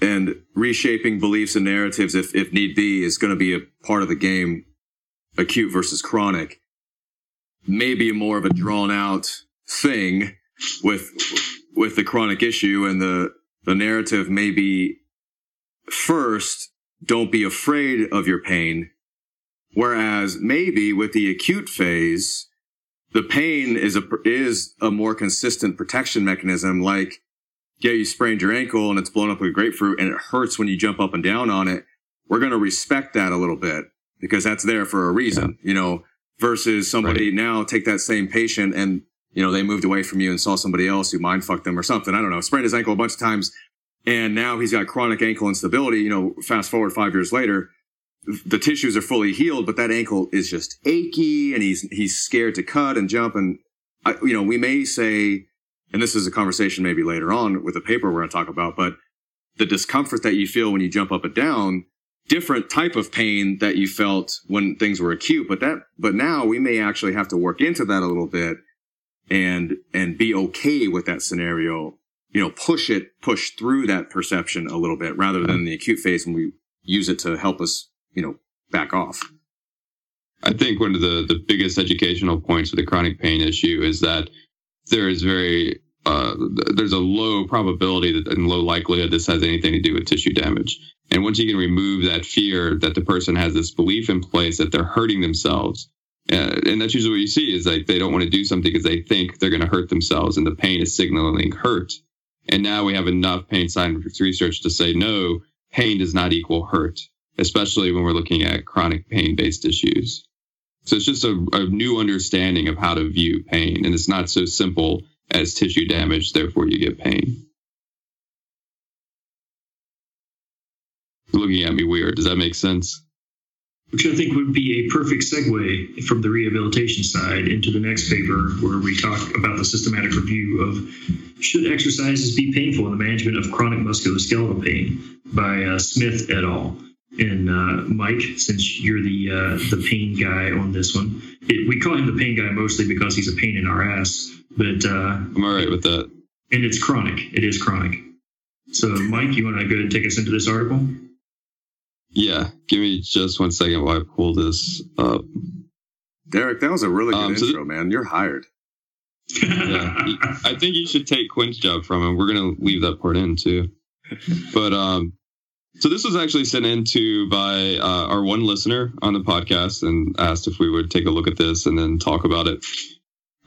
and reshaping beliefs and narratives if if need be is going to be a part of the game acute versus chronic maybe more of a drawn out thing with with the chronic issue and the the narrative maybe first don't be afraid of your pain. Whereas maybe with the acute phase the pain is a is a more consistent protection mechanism like yeah you sprained your ankle and it's blown up a grapefruit and it hurts when you jump up and down on it. We're going to respect that a little bit because that's there for a reason you know versus somebody right. now take that same patient and you know they moved away from you and saw somebody else who mind fucked them or something. I don't know. Sprained his ankle a bunch of times, and now he's got chronic ankle instability. You know, fast forward five years later, the tissues are fully healed, but that ankle is just achy, and he's he's scared to cut and jump. And I, you know, we may say, and this is a conversation maybe later on with a paper we're going to talk about, but the discomfort that you feel when you jump up and down different type of pain that you felt when things were acute but that but now we may actually have to work into that a little bit and and be okay with that scenario you know push it push through that perception a little bit rather than the acute phase when we use it to help us you know back off i think one of the the biggest educational points with the chronic pain issue is that there is very uh, there's a low probability that and low likelihood this has anything to do with tissue damage. And once you can remove that fear that the person has this belief in place that they're hurting themselves, uh, and that's usually what you see is like they don't want to do something because they think they're going to hurt themselves, and the pain is signaling hurt. And now we have enough pain science research to say no, pain does not equal hurt, especially when we're looking at chronic pain based issues. So it's just a, a new understanding of how to view pain, and it's not so simple as tissue damage, therefore you get pain. Looking at me weird. Does that make sense? Which I think would be a perfect segue from the rehabilitation side into the next paper where we talk about the systematic review of should exercises be painful in the management of chronic musculoskeletal pain by uh, Smith et al. And uh, Mike, since you're the uh, the pain guy on this one, it, we call him the pain guy mostly because he's a pain in our ass. But uh, I'm all right with that. And it's chronic. It is chronic. So, Mike, you want to go ahead and take us into this article? Yeah. Give me just one second while I pull this up. Derek, that was a really good um, intro, th- man. You're hired. yeah, I think you should take Quinn's job from him. We're gonna leave that part in too. But um, so this was actually sent in to by uh, our one listener on the podcast and asked if we would take a look at this and then talk about it.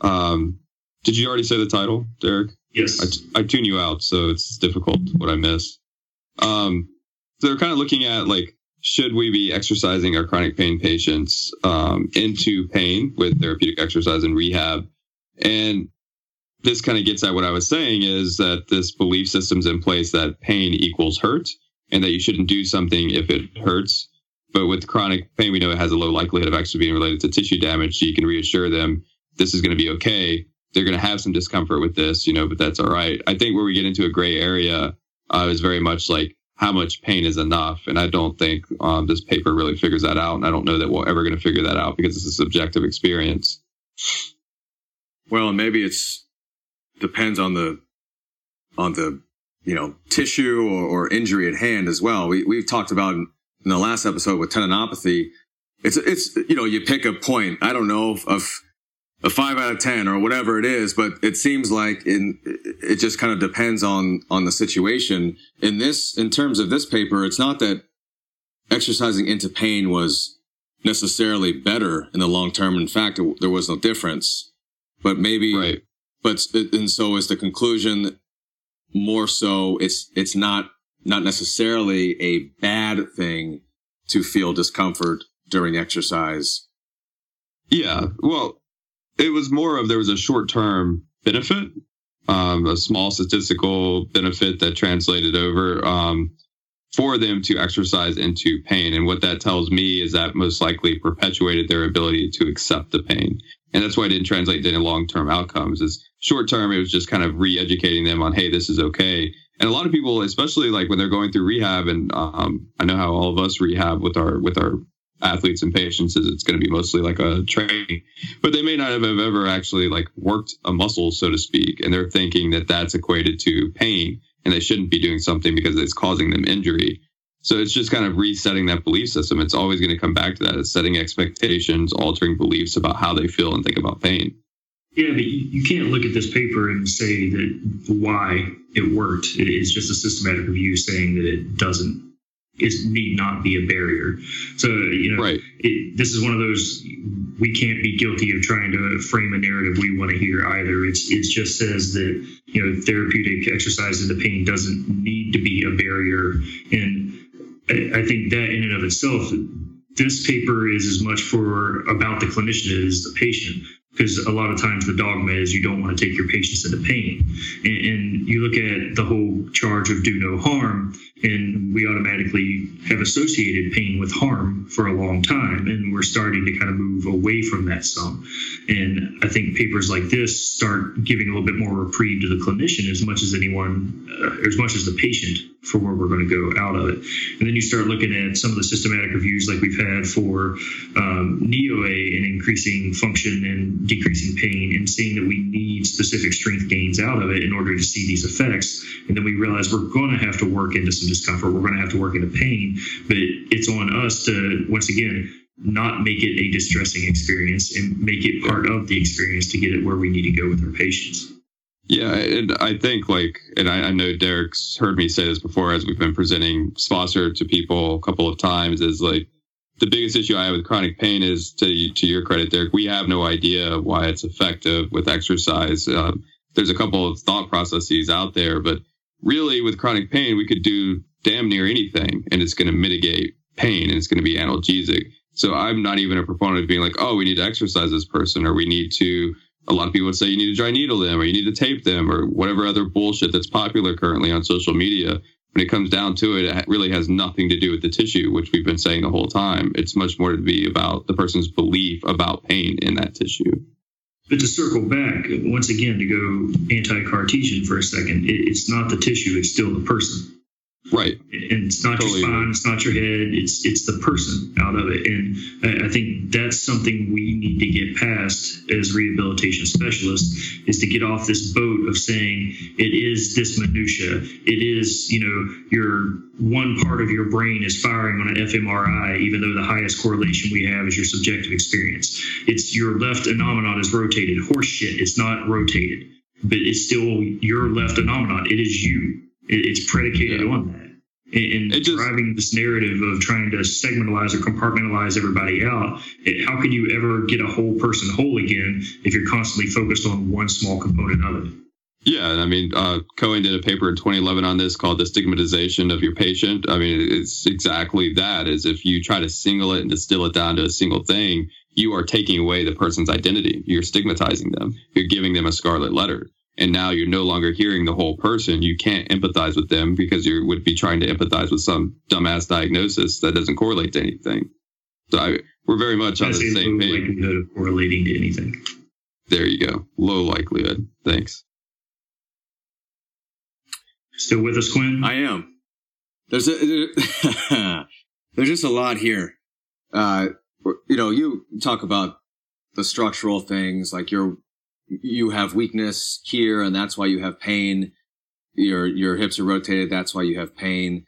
Um, did you already say the title, Derek? Yes. I, t- I tune you out, so it's difficult what I miss. Um, so they're kind of looking at like, should we be exercising our chronic pain patients um, into pain with therapeutic exercise and rehab? And this kind of gets at what I was saying is that this belief system's in place that pain equals hurt and that you shouldn't do something if it hurts. But with chronic pain, we know it has a low likelihood of actually being related to tissue damage. So you can reassure them this is going to be okay they're going to have some discomfort with this, you know, but that's all right. I think where we get into a gray area uh, is very much like how much pain is enough. And I don't think um, this paper really figures that out. And I don't know that we're ever going to figure that out because it's a subjective experience. Well, and maybe it's depends on the on the you know tissue or, or injury at hand as well. We we've talked about in, the last episode with tendinopathy. It's it's you know you pick a point. I don't know of a five out of 10 or whatever it is, but it seems like in, it just kind of depends on, on the situation. In this, in terms of this paper, it's not that exercising into pain was necessarily better in the long term. In fact, it, there was no difference, but maybe, right. but, and so is the conclusion more so it's, it's not, not necessarily a bad thing to feel discomfort during exercise Yeah. Well, it was more of there was a short term benefit, um, a small statistical benefit that translated over um, for them to exercise into pain. And what that tells me is that most likely perpetuated their ability to accept the pain. And that's why it didn't translate into long term outcomes. Is short term, it was just kind of re educating them on, hey, this is okay. And a lot of people, especially like when they're going through rehab, and um, I know how all of us rehab with our with our athletes and patients is it's going to be mostly like a training, but they may not have ever actually like worked a muscle, so to speak, and they're thinking that that's equated to pain, and they shouldn't be doing something because it's causing them injury. So it's just kind of resetting that belief system. It's always going to come back to that. It's setting expectations, altering beliefs about how they feel and think about pain. Yeah, but you, can't look at this paper and say that why it worked. It's just a systematic review saying that it doesn't it need not be a barrier. So you know, Right. it, this is one of those we can't be guilty of trying to frame a narrative we want to hear either. It's it just says that you know therapeutic exercise of the pain doesn't need to be a barrier, and I, I think that in and of itself, this paper is as much for about the clinician as the patient. Because a lot of times the dogma is you don't want to take your patients into pain, and, and you look at the whole charge of do no harm, and we automatically have associated pain with harm for a long time and we're starting to kind of move away from that some. And i think papers like this start giving a little bit more reprieve to the clinician as much as anyone uh, as much as the patient for where we're going to go out of it and then you start looking at some of the systematic reviews like we've had for um, knee OA and increasing function and decreasing pain and seeing that we need specific strength gains out of it in order to see these effects and then we realize we're going to have to work into some discomfort. We're going to have to work into pain, but it's on us to once again not make it a distressing experience and make it part of the experience to get it where we need to go with our patients. Yeah, and I think like, and I, I know Derek's heard me say this before as we've been presenting sponsor to people a couple of times. Is like the biggest issue I have with chronic pain is to to your credit, Derek. We have no idea why it's effective with exercise. Um, there's a couple of thought processes out there, but really with chronic pain, we could do damn near anything, and it's going to mitigate pain and it's going to be analgesic. So I'm not even a proponent of being like, oh, we need to exercise this person, or we need to. A lot of people would say you need to dry needle them, or you need to tape them, or whatever other bullshit that's popular currently on social media. When it comes down to it, it really has nothing to do with the tissue, which we've been saying the whole time. It's much more to be about the person's belief about pain in that tissue. But to circle back, once again, to go anti Cartesian for a second, it's not the tissue, it's still the person. Right. and it's not Totally your spine, it's not your head, it's it's the person out of it. And I, think that's something we need to get past as rehabilitation specialists is to get off this boat of saying it is this minutia. It is, you know, your one part of your brain is firing on an fMRI, even though the highest correlation we have is your subjective experience. It's your left innominate is rotated. Horseshit, it's not rotated, but it's still your left innominate. It is you. It, it's predicated Yeah. on that. And, and just- driving this narrative of trying to segmentalize or compartmentalize everybody out, it, how can you ever get a whole person whole again if you're constantly focused on one small component of it? Yeah, I mean, uh, Cohen did a paper in 2011 on this called "The Stigmatization of Your Patient." I mean, it's exactly that. Is if you try to single it and distill it down to a single thing, you are taking away the person's identity. You're stigmatizing them. You're giving them a scarlet letter, and now you're no longer hearing the whole person. You can't empathize with them because you would be trying to empathize with some dumbass diagnosis that doesn't correlate to anything. So I, we're very much on the a low same page. likelihood of correlating to anything. There you go. Low likelihood. Thanks. Still with us, Quinn? I am. There's a there's just a lot here. Uh, you know, you talk about the structural things like you're you have weakness here, and that's why you have pain. Your your hips are rotated, that's why you have pain.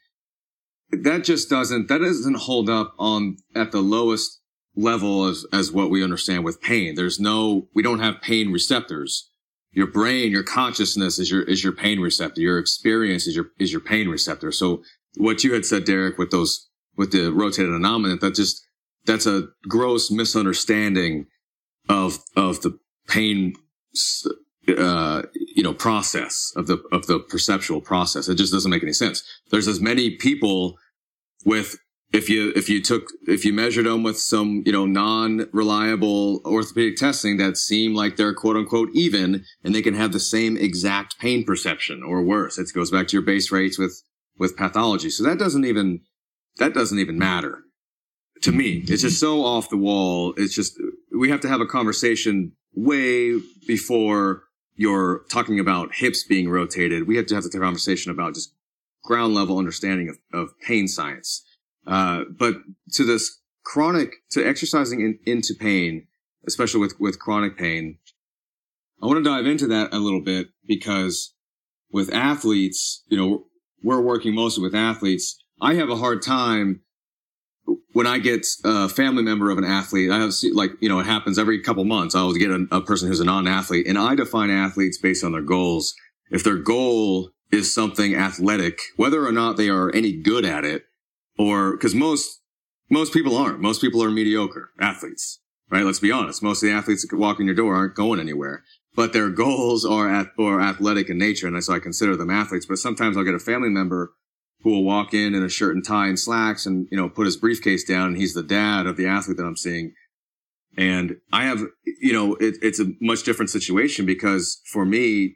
That just doesn't that doesn't hold up on at the lowest level as as what we understand with pain. There's no we don't have pain receptors your brain, your consciousness is your is your pain receptor. Your experience is your is your pain receptor. So what you had said, Derek, with those with the rotated anomaly, that just that's a gross misunderstanding of of the pain uh, you know process of the of the perceptual process. It just doesn't make any sense. There's as many people with if you if you took if you measured them with some you know non reliable orthopedic testing that seem like they're quote unquote even and they can have the same exact pain perception or worse it goes back to your base rates with with pathology so that doesn't even that doesn't even matter to me it's just so off the wall it's just we have to have a conversation way before you're talking about hips being rotated we have to have the conversation about just ground level understanding of, of pain science uh, but to this chronic, to exercising in, into pain, especially with, with chronic pain, I want to dive into that a little bit because with athletes, you know, we're working mostly with athletes. I have a hard time when I get a family member of an athlete. I have like, you know, it happens every couple months. I'll get a, a person who's a non-athlete and I define athletes based on their goals. If their goal is something athletic, whether or not they are any good at it, or because most most people aren't. Most people are mediocre athletes, right? Let's be honest. Most of the athletes that walk in your door aren't going anywhere, but their goals are at or athletic in nature, and so I consider them athletes. But sometimes I'll get a family member who will walk in in a shirt and tie and slacks, and you know put his briefcase down, and he's the dad of the athlete that I'm seeing. And I have, you know, it, it's a much different situation because for me,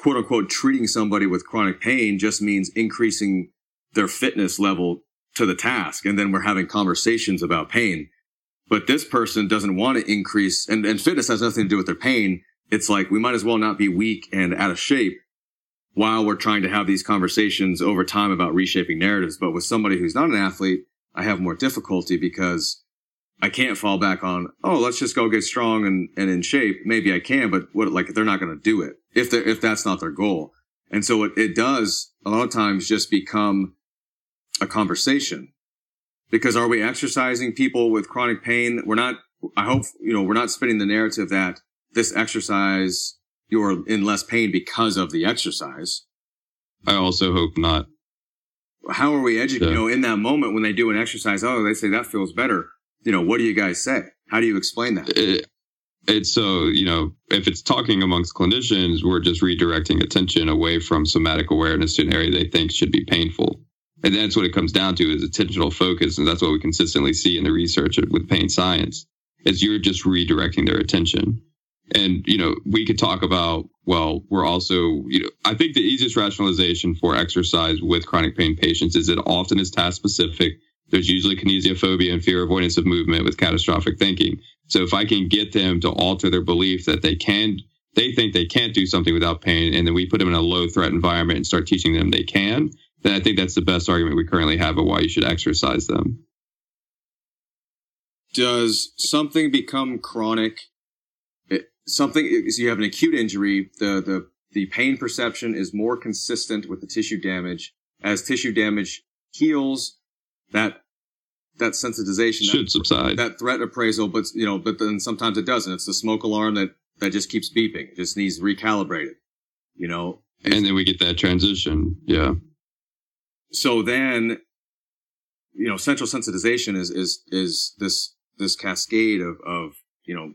quote unquote, treating somebody with chronic pain just means increasing their fitness level to the task. And then we're having conversations about pain. But this person doesn't want to increase and, and fitness has nothing to do with their pain. It's like we might as well not be weak and out of shape while we're trying to have these conversations over time about reshaping narratives. But with somebody who's not an athlete, I have more difficulty because I can't fall back on, oh, let's just go get strong and, and in shape. Maybe I can, but what, like, they're not going to do it if they if that's not their goal. And so it, it does a lot of times just become a conversation. Because are we exercising people with chronic pain? We're not, I hope, you know, we're not spinning the narrative that this exercise, you're in less pain because of the exercise. I also hope not. How are we educating, yeah. you know, in that moment when they do an exercise? Oh, they say that feels better. You know, what do you guys say? How do you explain that? It, it's so, you know, if it's talking amongst clinicians, we're just redirecting attention away from somatic awareness to an area they think should be painful. And that's what it comes down to is attentional focus. And that's what we consistently see in the research with pain science is you're just redirecting their attention. And, you know, we could talk about, well, we're also, you know, I think the easiest rationalization for exercise with chronic pain patients is it often is task specific. There's usually kinesiophobia and fear avoidance of movement with catastrophic thinking. So if I can get them to alter their belief that they can, they think they can't do something without pain, and then we put them in a low threat environment and start teaching them they can, then I think that's the best argument we currently have of why you should exercise them. Does something become chronic? Something so you have an acute injury, the the the pain perception is more consistent with the tissue damage. As tissue damage heals, that that sensitization should that, subside. That threat appraisal, but you know, but then sometimes it doesn't. It's the smoke alarm that that just keeps beeping. It just needs recalibrated. You know, and then we get that transition. Yeah so then you know central sensitization is is is this this cascade of of you know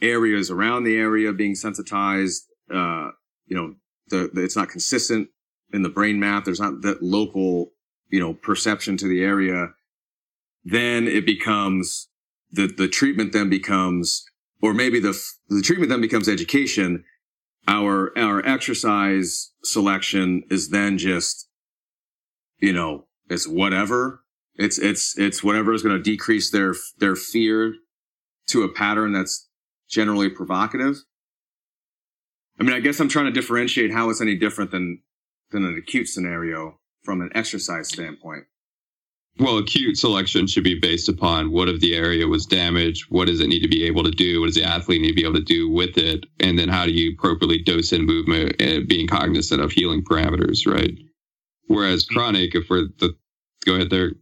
areas around the area being sensitized uh you know the, the it's not consistent in the brain map there's not that local you know perception to the area. Then it becomes the the treatment then becomes or maybe the the treatment then becomes education. Our our exercise selection is then just you know, it's whatever. It's it's it's whatever is going to decrease their their fear to a pattern that's generally provocative. I mean, I guess I'm trying to differentiate how it's any different than than an acute scenario from an exercise standpoint. Well, acute selection should be based upon what of the area was damaged, what does it need to be able to do, what does the athlete need to be able to do with it, and then how do you appropriately dose in movement and being cognizant of healing parameters, right? Whereas mm-hmm. chronic, if we're the go ahead there.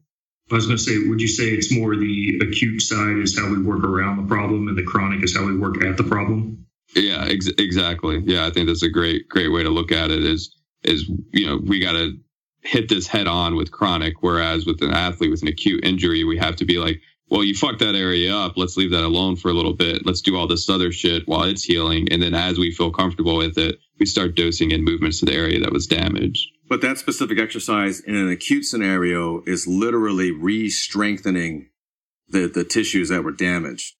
I was going to say, would you say it's more the acute side is how we work around the problem, and the chronic is how we work at the problem? Yeah, ex- exactly. Yeah, I think that's a great, great way to look at it. Is is you know we got to hit this head on with chronic, whereas with an athlete with an acute injury, we have to be like, well, you fucked that area up. Let's leave that alone for a little bit. Let's do all this other shit while it's healing, and then as we feel comfortable with it, we start dosing in movements to the area that was damaged But that specific exercise in an acute scenario is literally re-strengthening the, the tissues that were damaged.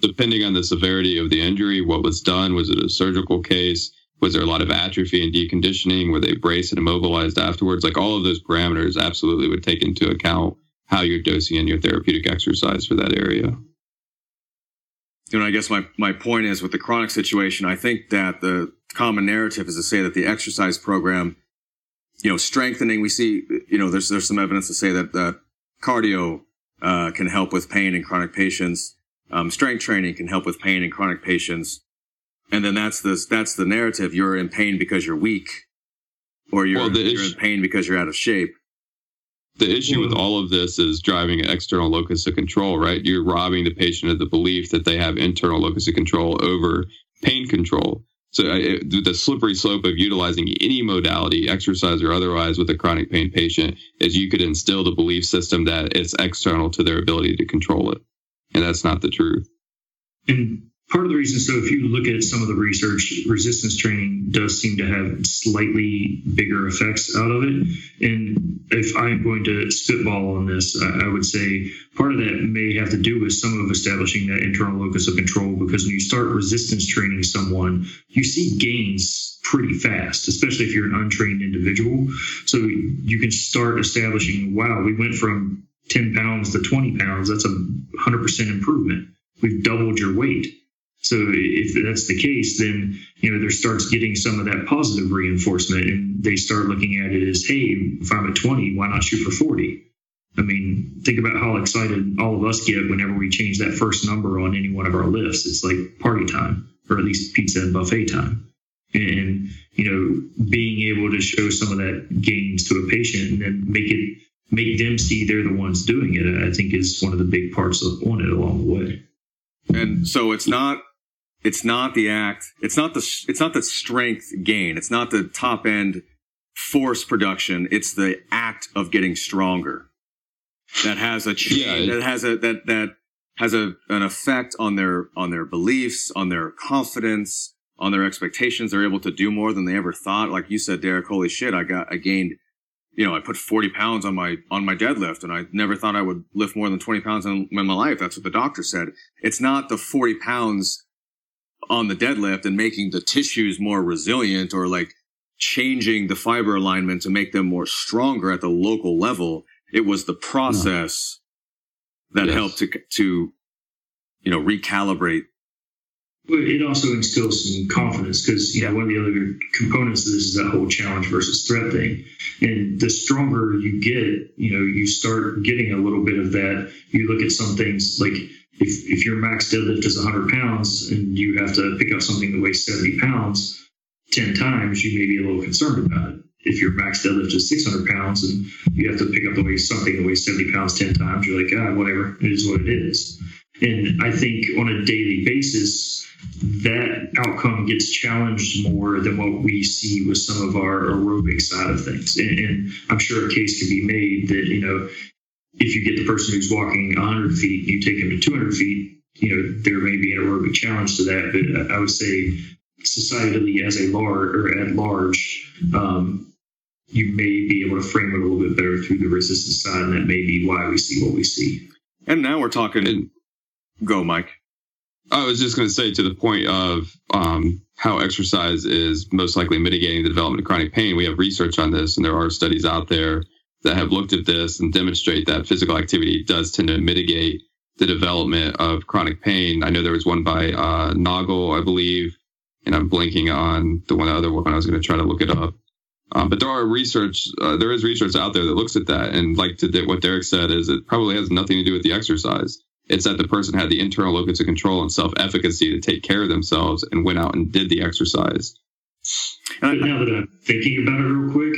Depending on the severity of the injury, what was done, was it a surgical case? Was there a lot of atrophy and deconditioning? Were they braced and immobilized afterwards? Like all of those parameters absolutely would take into account how you're dosing in your therapeutic exercise for that area. You know, I guess my, my point is with the chronic situation, I think that the common narrative is to say that the exercise program you know, strengthening. We see, you know, there's there's some evidence to say that that cardio uh, can help with pain in chronic patients. Um, strength training can help with pain in chronic patients. And then that's the that's the narrative. You're in pain because you're weak, or you're, well, you're in pain because you're out of shape. The issue with mm-hmm. all of this is driving an external locus of control, right? You're robbing the patient of the belief that they have internal locus of control over pain control. So the slippery slope of utilizing any modality, exercise or otherwise, with a chronic pain patient is you could instill the belief system that it's external to their ability to control it, and that's not the truth. And part of the reason so if you look at some of the research resistance training does seem to have slightly bigger effects out of it. And if i'm going to spitball on this i would say part of that may have to do with some of establishing that internal locus of control because when you start resistance training someone you see gains pretty fast especially if you're an untrained individual. So you can start establishing wow we went from 10 pounds to 20 pounds that's a 100% improvement. We've doubled your weight so if that's the case, then you know there starts getting some of that positive reinforcement, and they start looking at it as, hey, if I'm at 20, why not shoot for 40? I mean, think about how excited all of us get whenever we change that first number on any one of our lifts. It's like party time, or at least pizza and buffet time. And you know, being able to show some of that gains to a patient and then make it make them see they're the ones doing it, I think is one of the big parts of on it along the way. And so it's not it's not the act. It's not the, it's not the strength gain. It's not the top end force production. It's the act of getting stronger that has a yeah, that has a, that, that has a, an effect on their, on their beliefs, on their confidence, on their expectations. They're able to do more than they ever thought. Like you said, Derek, holy shit, I got, I gained, you know, I put 40 pounds on my, on my deadlift and I never thought I would lift more than 20 pounds in, in my life. That's what the doctor said. It's not the 40 pounds on the deadlift and making the tissues more resilient or like changing the fiber alignment to make them more stronger at the local level. It was the process no. that yes. helped to, to, you know, recalibrate. It also instills some confidence because, you know, one of the other components of this is that whole challenge versus threat thing. And the stronger you get, you know, you start getting a little bit of that. You look at some things like, if, if your max deadlift is 100 pounds and you have to pick up something that weighs 70 pounds 10 times, you may be a little concerned about it. If your max deadlift is 600 pounds and you have to pick up the weight something that weighs 70 pounds 10 times, you're like, ah, whatever, it is what it is. And I think on a daily basis, that outcome gets challenged more than what we see with some of our aerobic side of things. And, and I'm sure a case can be made that, you know, if you get the person who's walking 100 feet, you take them to 200 feet, you know, there may be an aerobic challenge to that. But I would say societally as a large or at large, um, you may be able to frame it a little bit better through the resistance side. And that may be why we see what we see. And now we're talking, go, Mike. I was just going to say to the point of um, how exercise is most likely mitigating the development of chronic pain. We have research on this, and there are studies out there that have looked at this and demonstrate that physical activity does tend to mitigate the development of chronic pain. I know there was one by uh, Nagel, I believe, and I'm blanking on the one the other one. I was going to try to look it up. Um, but there are research, uh, there is research out there that looks at that, and like to, what Derek said is it probably has nothing to do with the exercise. It's that the person had the internal locus of control and self-efficacy to take care of themselves and went out and did the exercise. Now that I'm thinking about it real quick,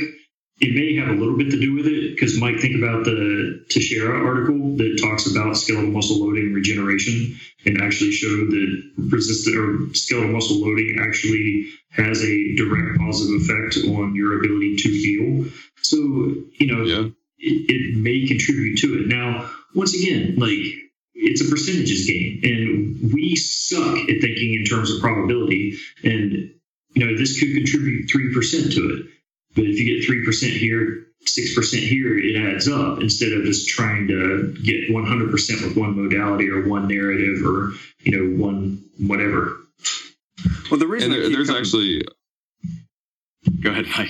it may have a little bit to do with it because Mike, think about the Teixeira article that talks about skeletal muscle loading regeneration and actually showed that resistant or skeletal muscle loading actually has a direct positive effect on your ability to heal. So, you know, yeah. it, it may contribute to it. Now, once again, like it's a percentages game and we suck at thinking in terms of probability and you know this could contribute 3% to it But if you get 3% here, 6% here, it adds up instead of just trying to get 100% with one modality or one narrative or, you know, one whatever. Well, the reason there, there's coming- actually, go ahead, Mike.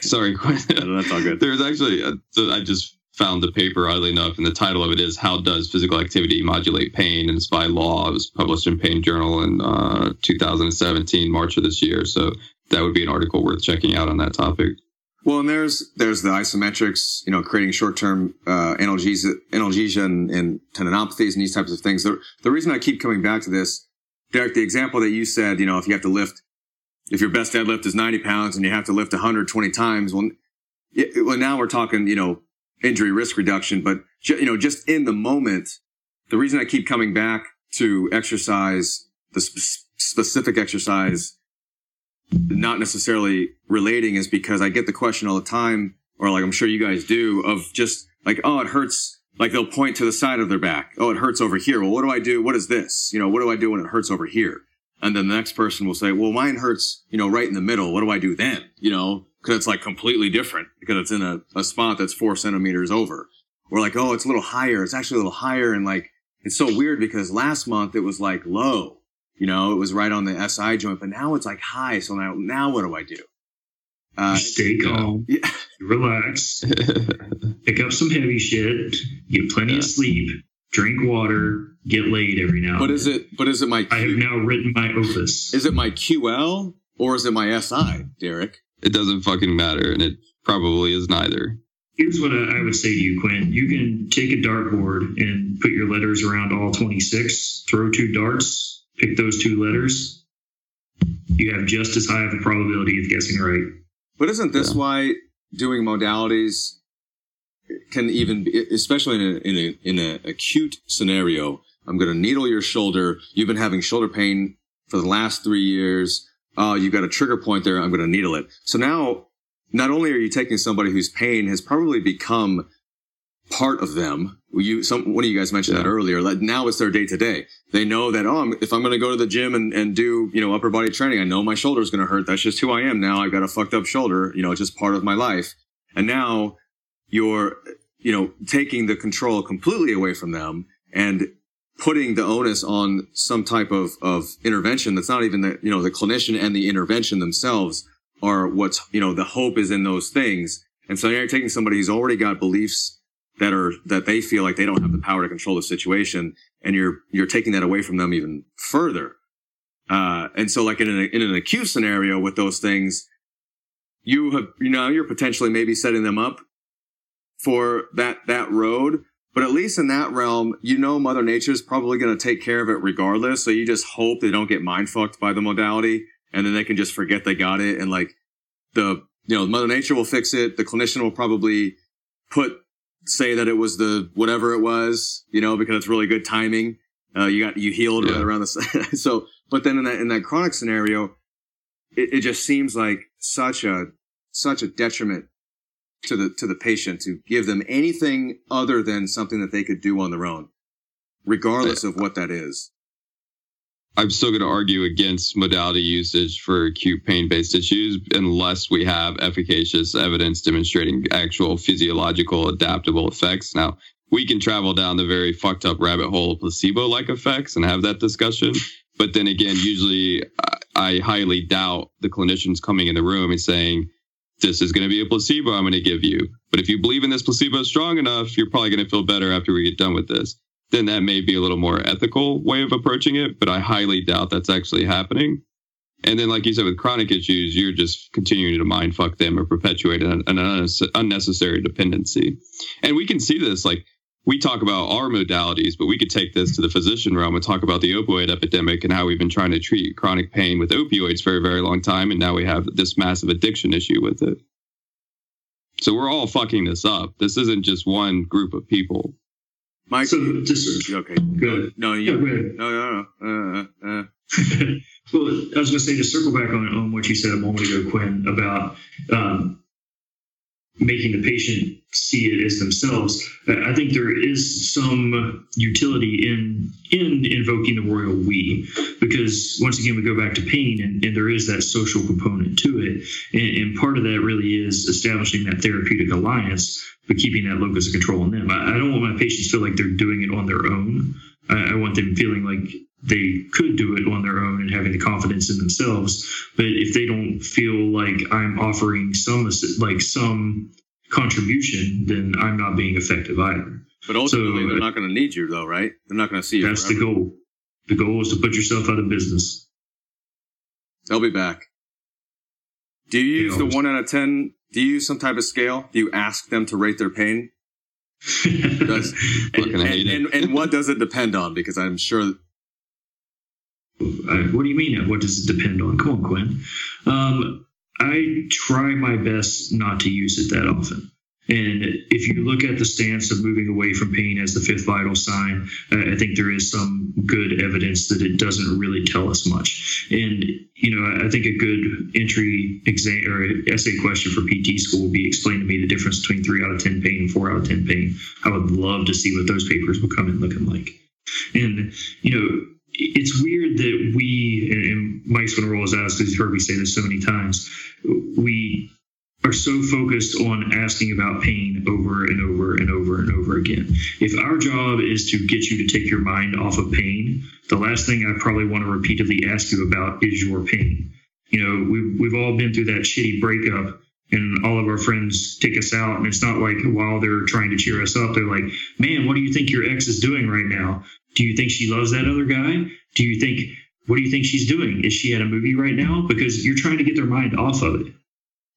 sorry, No, That's all good. There's actually, uh, so I just found the paper, oddly enough, and the title of it is How Does Physical Activity Modulate Pain? And it's by Law. It was published in Pain Journal in uh, 2017, March of this year. So that would be an article worth checking out on that topic. Well, and there's there's the isometrics, you know, creating short-term uh, analgesia, analgesia and, and tendinopathies and these types of things. The, the reason I keep coming back to this, Derek, the example that you said, you know, if you have to lift, if your best deadlift is 90 pounds and you have to lift 120 times, well, it, well now we're talking, you know, injury risk reduction, but ju- you know, just in the moment, the reason I keep coming back to exercise, the sp- specific exercise not necessarily relating is because I get the question all the time, or like I'm sure you guys do, of just like, oh, it hurts. Like they'll point to the side of their back. Oh, it hurts over here. Well, what do I do? What is this? You know, what do I do when it hurts over here? And then the next person will say, well, mine hurts, you know, right in the middle. What do I do then? You know, because it's like completely different because it's in a, a spot that's four centimeters over. Or like, oh, it's a little higher. It's actually a little higher. And like, it's so weird because last month it was like low. You know, it was right on the SI joint, but now it's like high. So now, now what do I do? Uh, Stay calm, yeah, relax, pick up some heavy shit, get plenty Yeah. of sleep, drink water, get laid every now but and is then. it, but is it my, I have now written my opus. is it my QL or is it my SI, Derek? It doesn't fucking matter. And it probably is neither. Here's what I I would say to you, Quinn. You can take a dartboard and put your letters around all 26, throw two darts, pick those two letters. You have just as high of a probability of guessing right. But isn't this Yeah. why doing modalities can even, be, especially in a, in a, in a acute scenario, I'm going to needle your shoulder. You've been having shoulder pain for the last three years. Oh, you've got a trigger point there. I'm going to needle it. So now, not only are you taking somebody whose pain has probably become part of them. You, some, one of you guys mentioned that earlier. Like now it's their day to day. They know that, oh, I'm, if I'm going to go to the gym and, and do, you know, upper body training, I know my shoulder is going to hurt. That's just who I am now. I've got a fucked up shoulder. You know, it's just part of my life. And now you're, you know, taking the control completely away from them and putting the onus on some type of, of intervention that's not even the, you know, the clinician and the intervention themselves are what's, you know, the hope is in those things. And so now you're taking somebody who's already got beliefs that are, that they feel like they don't have the power to control the situation and you're, you're taking that away from them even further. Uh, and so like in an, in an acute scenario with those things, you have, you know, you're potentially maybe setting them up for that, that road. But at least in that realm, you know, Mother Nature's probably going to take care of it regardless. So you just hope they don't get mind fucked by the modality and then they can just forget they got it. And like the, you know, Mother Nature will fix it. The clinician will probably put, say that it was the whatever it was, you know, because it's really good timing. Uh, you got, you healed right around the, so, but then in that, in that chronic scenario, it, it just seems like such a, such a detriment to the to the patient to give them anything other than something that they could do on their own, regardless of what that is. I'm still going to argue against modality usage for acute pain based issues unless we have efficacious evidence demonstrating actual physiological adaptable effects. Now, we can travel down the very fucked up rabbit hole of placebo like effects and have that discussion. But then again, usually I- highly doubt the clinicians coming in the room and saying, this is going to be a placebo I'm going to give you. But if you believe in this placebo strong enough, you're probably going to feel better after we get done with this then that may be a little more ethical way of approaching it, but I highly doubt that's actually happening. And then, like you said, with chronic issues, you're just continuing to mind fuck them or perpetuate an, an unnecessary dependency. And we can see this, like we talk about our modalities, but we could take this to the physician realm and talk about the opioid epidemic and how we've been trying to treat chronic pain with opioids for a very long time, and now we have this massive addiction issue with it. So we're all fucking this up. This isn't just one group of people. Mike, So just okay, good. no, Yeah, you, go ahead. no, no, no, uh, uh, uh. well, I was going to say to circle back on, on what you said a moment ago, Quinn, about um, making the patient see it as themselves. I think there is some utility in in invoking the royal we, because once again we go back to pain, and, and there is that social component to it, and, and, part of that really is establishing that therapeutic alliance, but keeping that locus of control in them. I, I don't want my patients feel like they're doing it on their own. I, I want them feeling like they could do it on their own and having the confidence in themselves. But if they don't feel like I'm offering some like some contribution, then I'm not being effective either. But ultimately, so, they're uh, not going to need you, though, right? They're not going to see you. That's forever. the goal. The goal is to put yourself out of business. They'll be back. Do you use the one out of ten? Do you use some type of scale? Do you ask them to rate their pain? Does, and, and, and, and, what does it depend on? Because I'm sure uh, what do you mean? What does it depend on? Come on, Quinn. Um, I try my best not to use it that often. And if you look at the stance of moving away from pain as the fifth vital sign, uh, I think there is some good evidence that it doesn't really tell us much. And, you know, I think a good entry exam or essay question for PT school would be explain to me the difference between three out of 10 pain and four out of 10 pain. I would love to see what those papers would come in looking like. And, you know, it's weird that we and Mike's going to roll his eyes because he's heard me say this so many times. We are so focused on asking about pain over and over and over and over again. If our job is to get you to take your mind off of pain, the last thing I probably want to repeatedly ask you about is your pain. You know, we've, we've all been through that shitty breakup and all of our friends take us out and it's not like while they're trying to cheer us up they're like man what do you think your ex is doing right now do you think she loves that other guy? Do you think, what do you think she's doing? Is she at a movie right now? Because you're trying to get their mind off of it.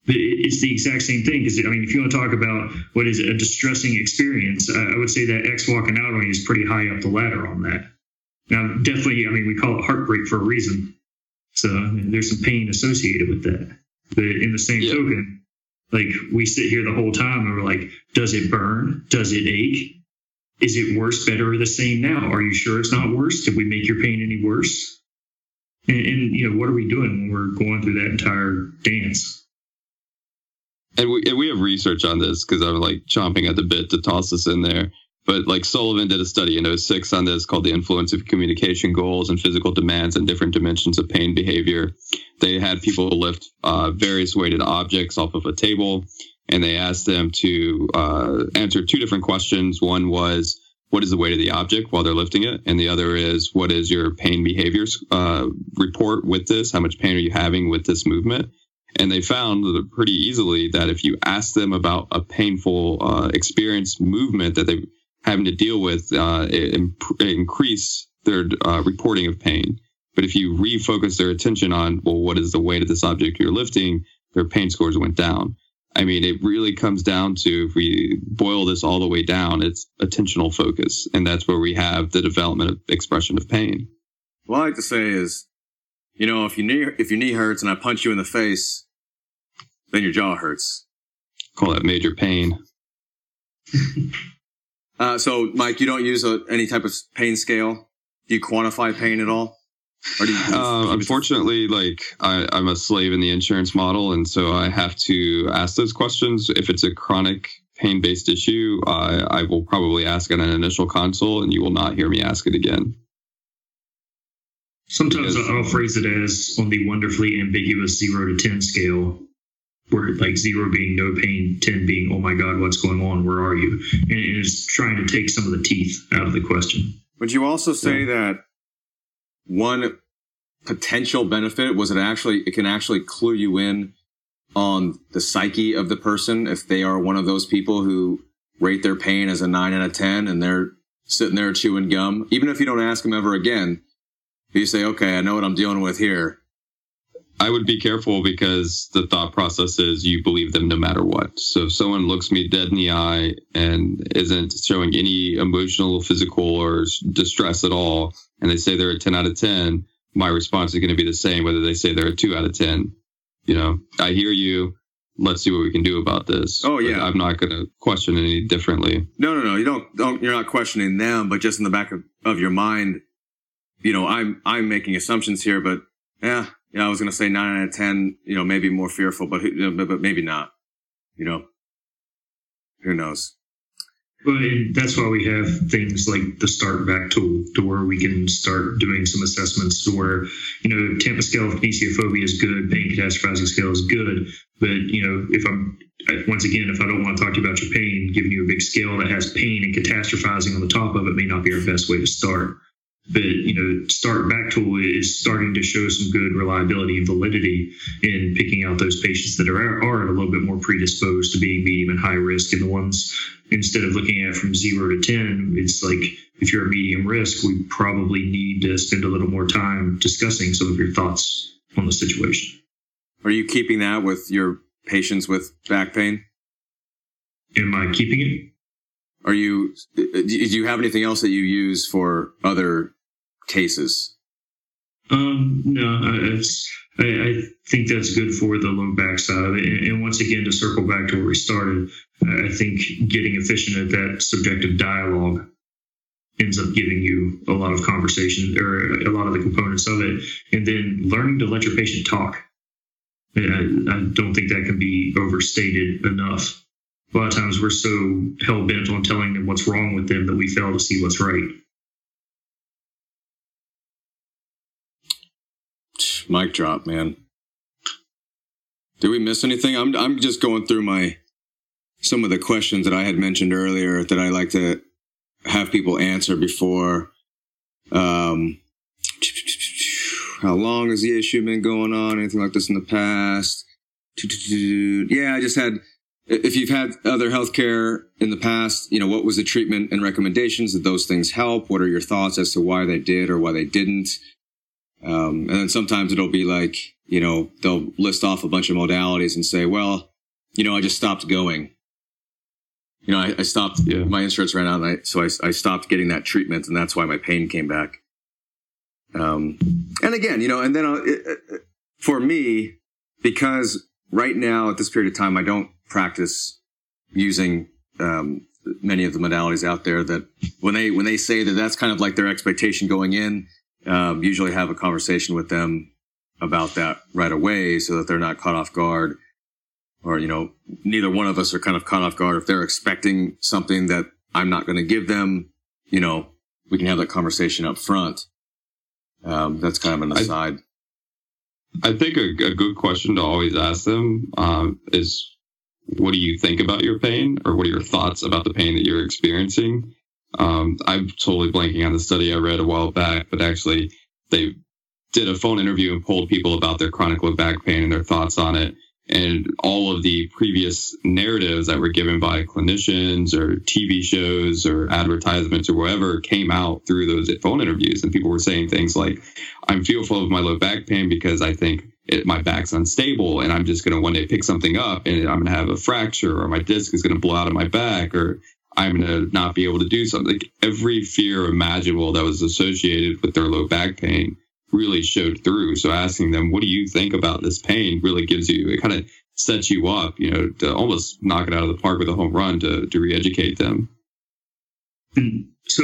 It's the exact same thing. Because, I mean, if you want to talk about what is a distressing experience, I would say that ex walking out on you is pretty high up the ladder on that. Now, definitely, I mean, we call it heartbreak for a reason. So I mean, there's some pain associated with that. But in the same token, like we sit here the whole time and we're like, does it burn? Does it ache? Is it worse, better, or the same now? Are you sure it's not worse? Did we make your pain any worse? And, and you know, what are we doing when we're going through that entire dance? And we, and we have research on this because I'm like chomping at the bit to toss this in there. But like Sullivan did a study in 06 on this called The Influence of Communication Goals and Physical Demands and Different Dimensions of Pain Behavior. They had people lift uh, various weighted objects off of a table and they asked them to uh, answer two different questions. One was, what is the weight of the object while they're lifting it? And the other is, what is your pain behaviors uh, report with this? How much pain are you having with this movement? And they found pretty easily that if you ask them about a painful uh, experience movement that they're having to deal with, uh, it, imp- their uh, reporting of pain. But if you refocus their attention on, well, what is the weight of this object you're lifting, their pain scores went down. I mean, it really comes down to if we boil this all the way down, it's attentional focus. And that's where we have the development of expression of pain. What I like to say is, you know, if your knee, if your knee hurts and I punch you in the face, then your jaw hurts. Call that major pain. uh, so, Mike, you don't use a, any type of pain scale? Do you quantify pain at all? Uh, unfortunately, like I, I'm a slave in the insurance model, and so I have to ask those questions. If it's a chronic pain-based issue, uh, I will probably ask in an initial consult, and you will not hear me ask it again. Sometimes because, I'll phrase it as on the wonderfully ambiguous zero to ten scale, where like zero being no pain, ten being oh my god, what's going on? Where are you? And it's trying to take some of the teeth out of the question. Would you also say yeah. that one potential benefit was it actually it can actually clue you in on the psyche of the person if they are one of those people who rate their pain as a 9 out of 10 and they're sitting there chewing gum even if you don't ask them ever again you say okay i know what i'm dealing with here I would be careful because the thought process is you believe them no matter what. So if someone looks me dead in the eye and isn't showing any emotional, physical, or distress at all, and they say they're a 10 out of 10, my response is going to be the same whether they say they're a 2 out of 10. You know, I hear you. Let's see what we can do about this. Oh yeah, but I'm not going to question any differently. No, no, no. You don't, don't. You're not questioning them, but just in the back of, of your mind, you know, I'm I'm making assumptions here, but yeah, yeah, I was going to say nine out of 10, you know, maybe more fearful, but, but, but maybe not, you know. who knows? But that's why we have things like the STarT Back tool to where we can start doing some assessments where, you know, Tampa scale of kinesiophobia is good, pain catastrophizing scale is good. But, you know, if I'm, once again, if I don't want to talk to you about your pain, giving you a big scale that has pain and catastrophizing on the top of it may not be our best way to start. But, you know, STarT Back tool is starting to show some good reliability and validity in picking out those patients that are, are a little bit more predisposed to being medium and high risk and the ones instead of looking at from zero to 10, it's like if you're a medium risk, we probably need to spend a little more time discussing some of your thoughts on the situation. Are you keeping that with your patients with back pain? Am I keeping it? Are you, do you have anything else that you use for other cases? Um, no, it's, I, I, think that's good for the low back side of it. And, once again, to circle back to where we started, I think getting efficient at that subjective dialogue ends up giving you a lot of conversation or a lot of the components of it. And then learning to let your patient talk. I, I don't think that can be overstated enough. A lot of times we're so hell bent on telling them what's wrong with them that we fail to see what's right. Mic drop, man. Did we miss anything? I'm I'm just going through my some of the questions that I had mentioned earlier that I like to have people answer before. Um, how long has the issue been going on? Anything like this in the past? Yeah, I just had. If you've had other healthcare in the past, you know what was the treatment and recommendations? Did those things help? What are your thoughts as to why they did or why they didn't? Um, and then sometimes it'll be like, you know, they'll list off a bunch of modalities and say, well, you know, I just stopped going you know, I, I stopped, yeah. my insurance ran out, and I, so I, I stopped getting that treatment, and that's why my pain came back. Um, and again, you know, and then uh, it, it, for me, because right now at this period of time, I don't practice using um, many of the modalities out there. That when they when they say that that's kind of like their expectation going in, um, usually have a conversation with them about that right away, so that they're not caught off guard or, you know, neither one of us are kind of caught off guard. If they're expecting something that I'm not going to give them, you know, we can have that conversation up front. Um, that's kind of an aside. I, I think a, a, good question to always ask them um, is, what do you think about your pain, or what are your thoughts about the pain that you're experiencing? Um, I'm totally blanking on the study I read a while back, but actually they did a phone interview and polled people about their chronic low back pain and their thoughts on it and all of the previous narratives that were given by clinicians or TV shows or advertisements or whatever came out through those phone interviews. And people were saying things like, I'm fearful of my low back pain because I think it, my back's unstable and I'm just going to one day pick something up and I'm going to have a fracture or my disc is going to blow out of my back or I'm going to not be able to do something. Like every fear imaginable that was associated with their low back pain really showed through. So asking them, what do you think about this pain really gives you, it kind of sets you up, you know, to almost knock it out of the park with a home run to, to re-educate them. And so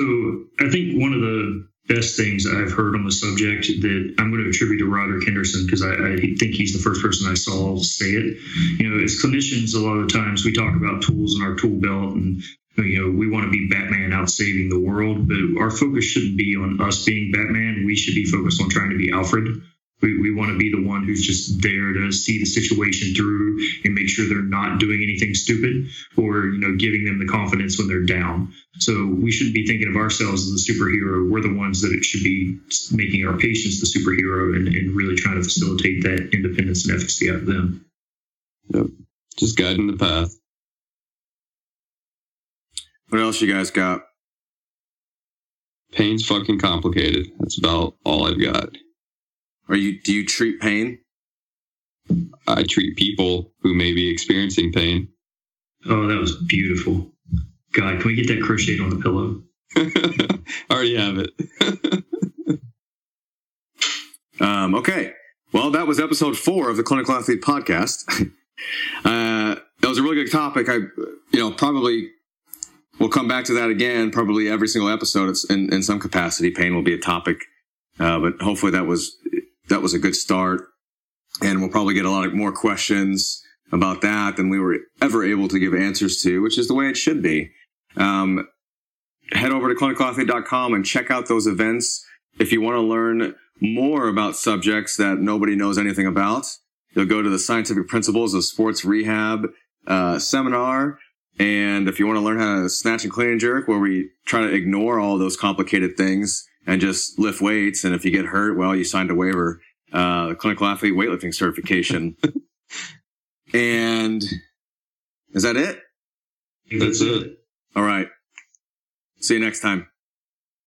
I think one of the best things I've heard on the subject that I'm going to attribute to Roderick Henderson because I, I, think he's the first person I saw say it. You know, as clinicians, a lot of times we talk about tools in our tool belt and you know, we want to be Batman out saving the world, but our focus shouldn't be on us being Batman. We should be focused on trying to be Alfred. We, we want to be the one who's just there to see the situation through and make sure they're not doing anything stupid or, you know, giving them the confidence when they're down. So we shouldn't be thinking of ourselves as the superhero. We're the ones that it should be making our patients the superhero and, and really trying to facilitate that independence and efficacy out of them. Yep. Just guiding the path. What else you guys got? Pain's fucking complicated. That's about all I've got. Are you do you treat pain? I treat people who may be experiencing pain. Oh, that was beautiful. God, can we get that crocheted on the pillow? I already have it. um, okay. Well, that was episode four of the Clinical Athlete Podcast. uh, that was a really good topic. I, you know, probably we'll come back to that again. Probably every single episode, it's in, in some capacity. Pain will be a topic, uh, but hopefully that was that was a good start. And we'll probably get a lot of more questions about that than we were ever able to give answers to, which is the way it should be. Um, head over to clinicalathlete.com and check out those events. If you want to learn more about subjects that nobody knows anything about, you'll go to the scientific principles of sports rehab uh, seminar. And if you want to learn how to snatch and clean and jerk, where we try to ignore all those complicated things and just lift weights. And if you get hurt, well, you signed a waiver, uh, clinical athlete weightlifting certification. and is that it? That's it. All right. See you next time.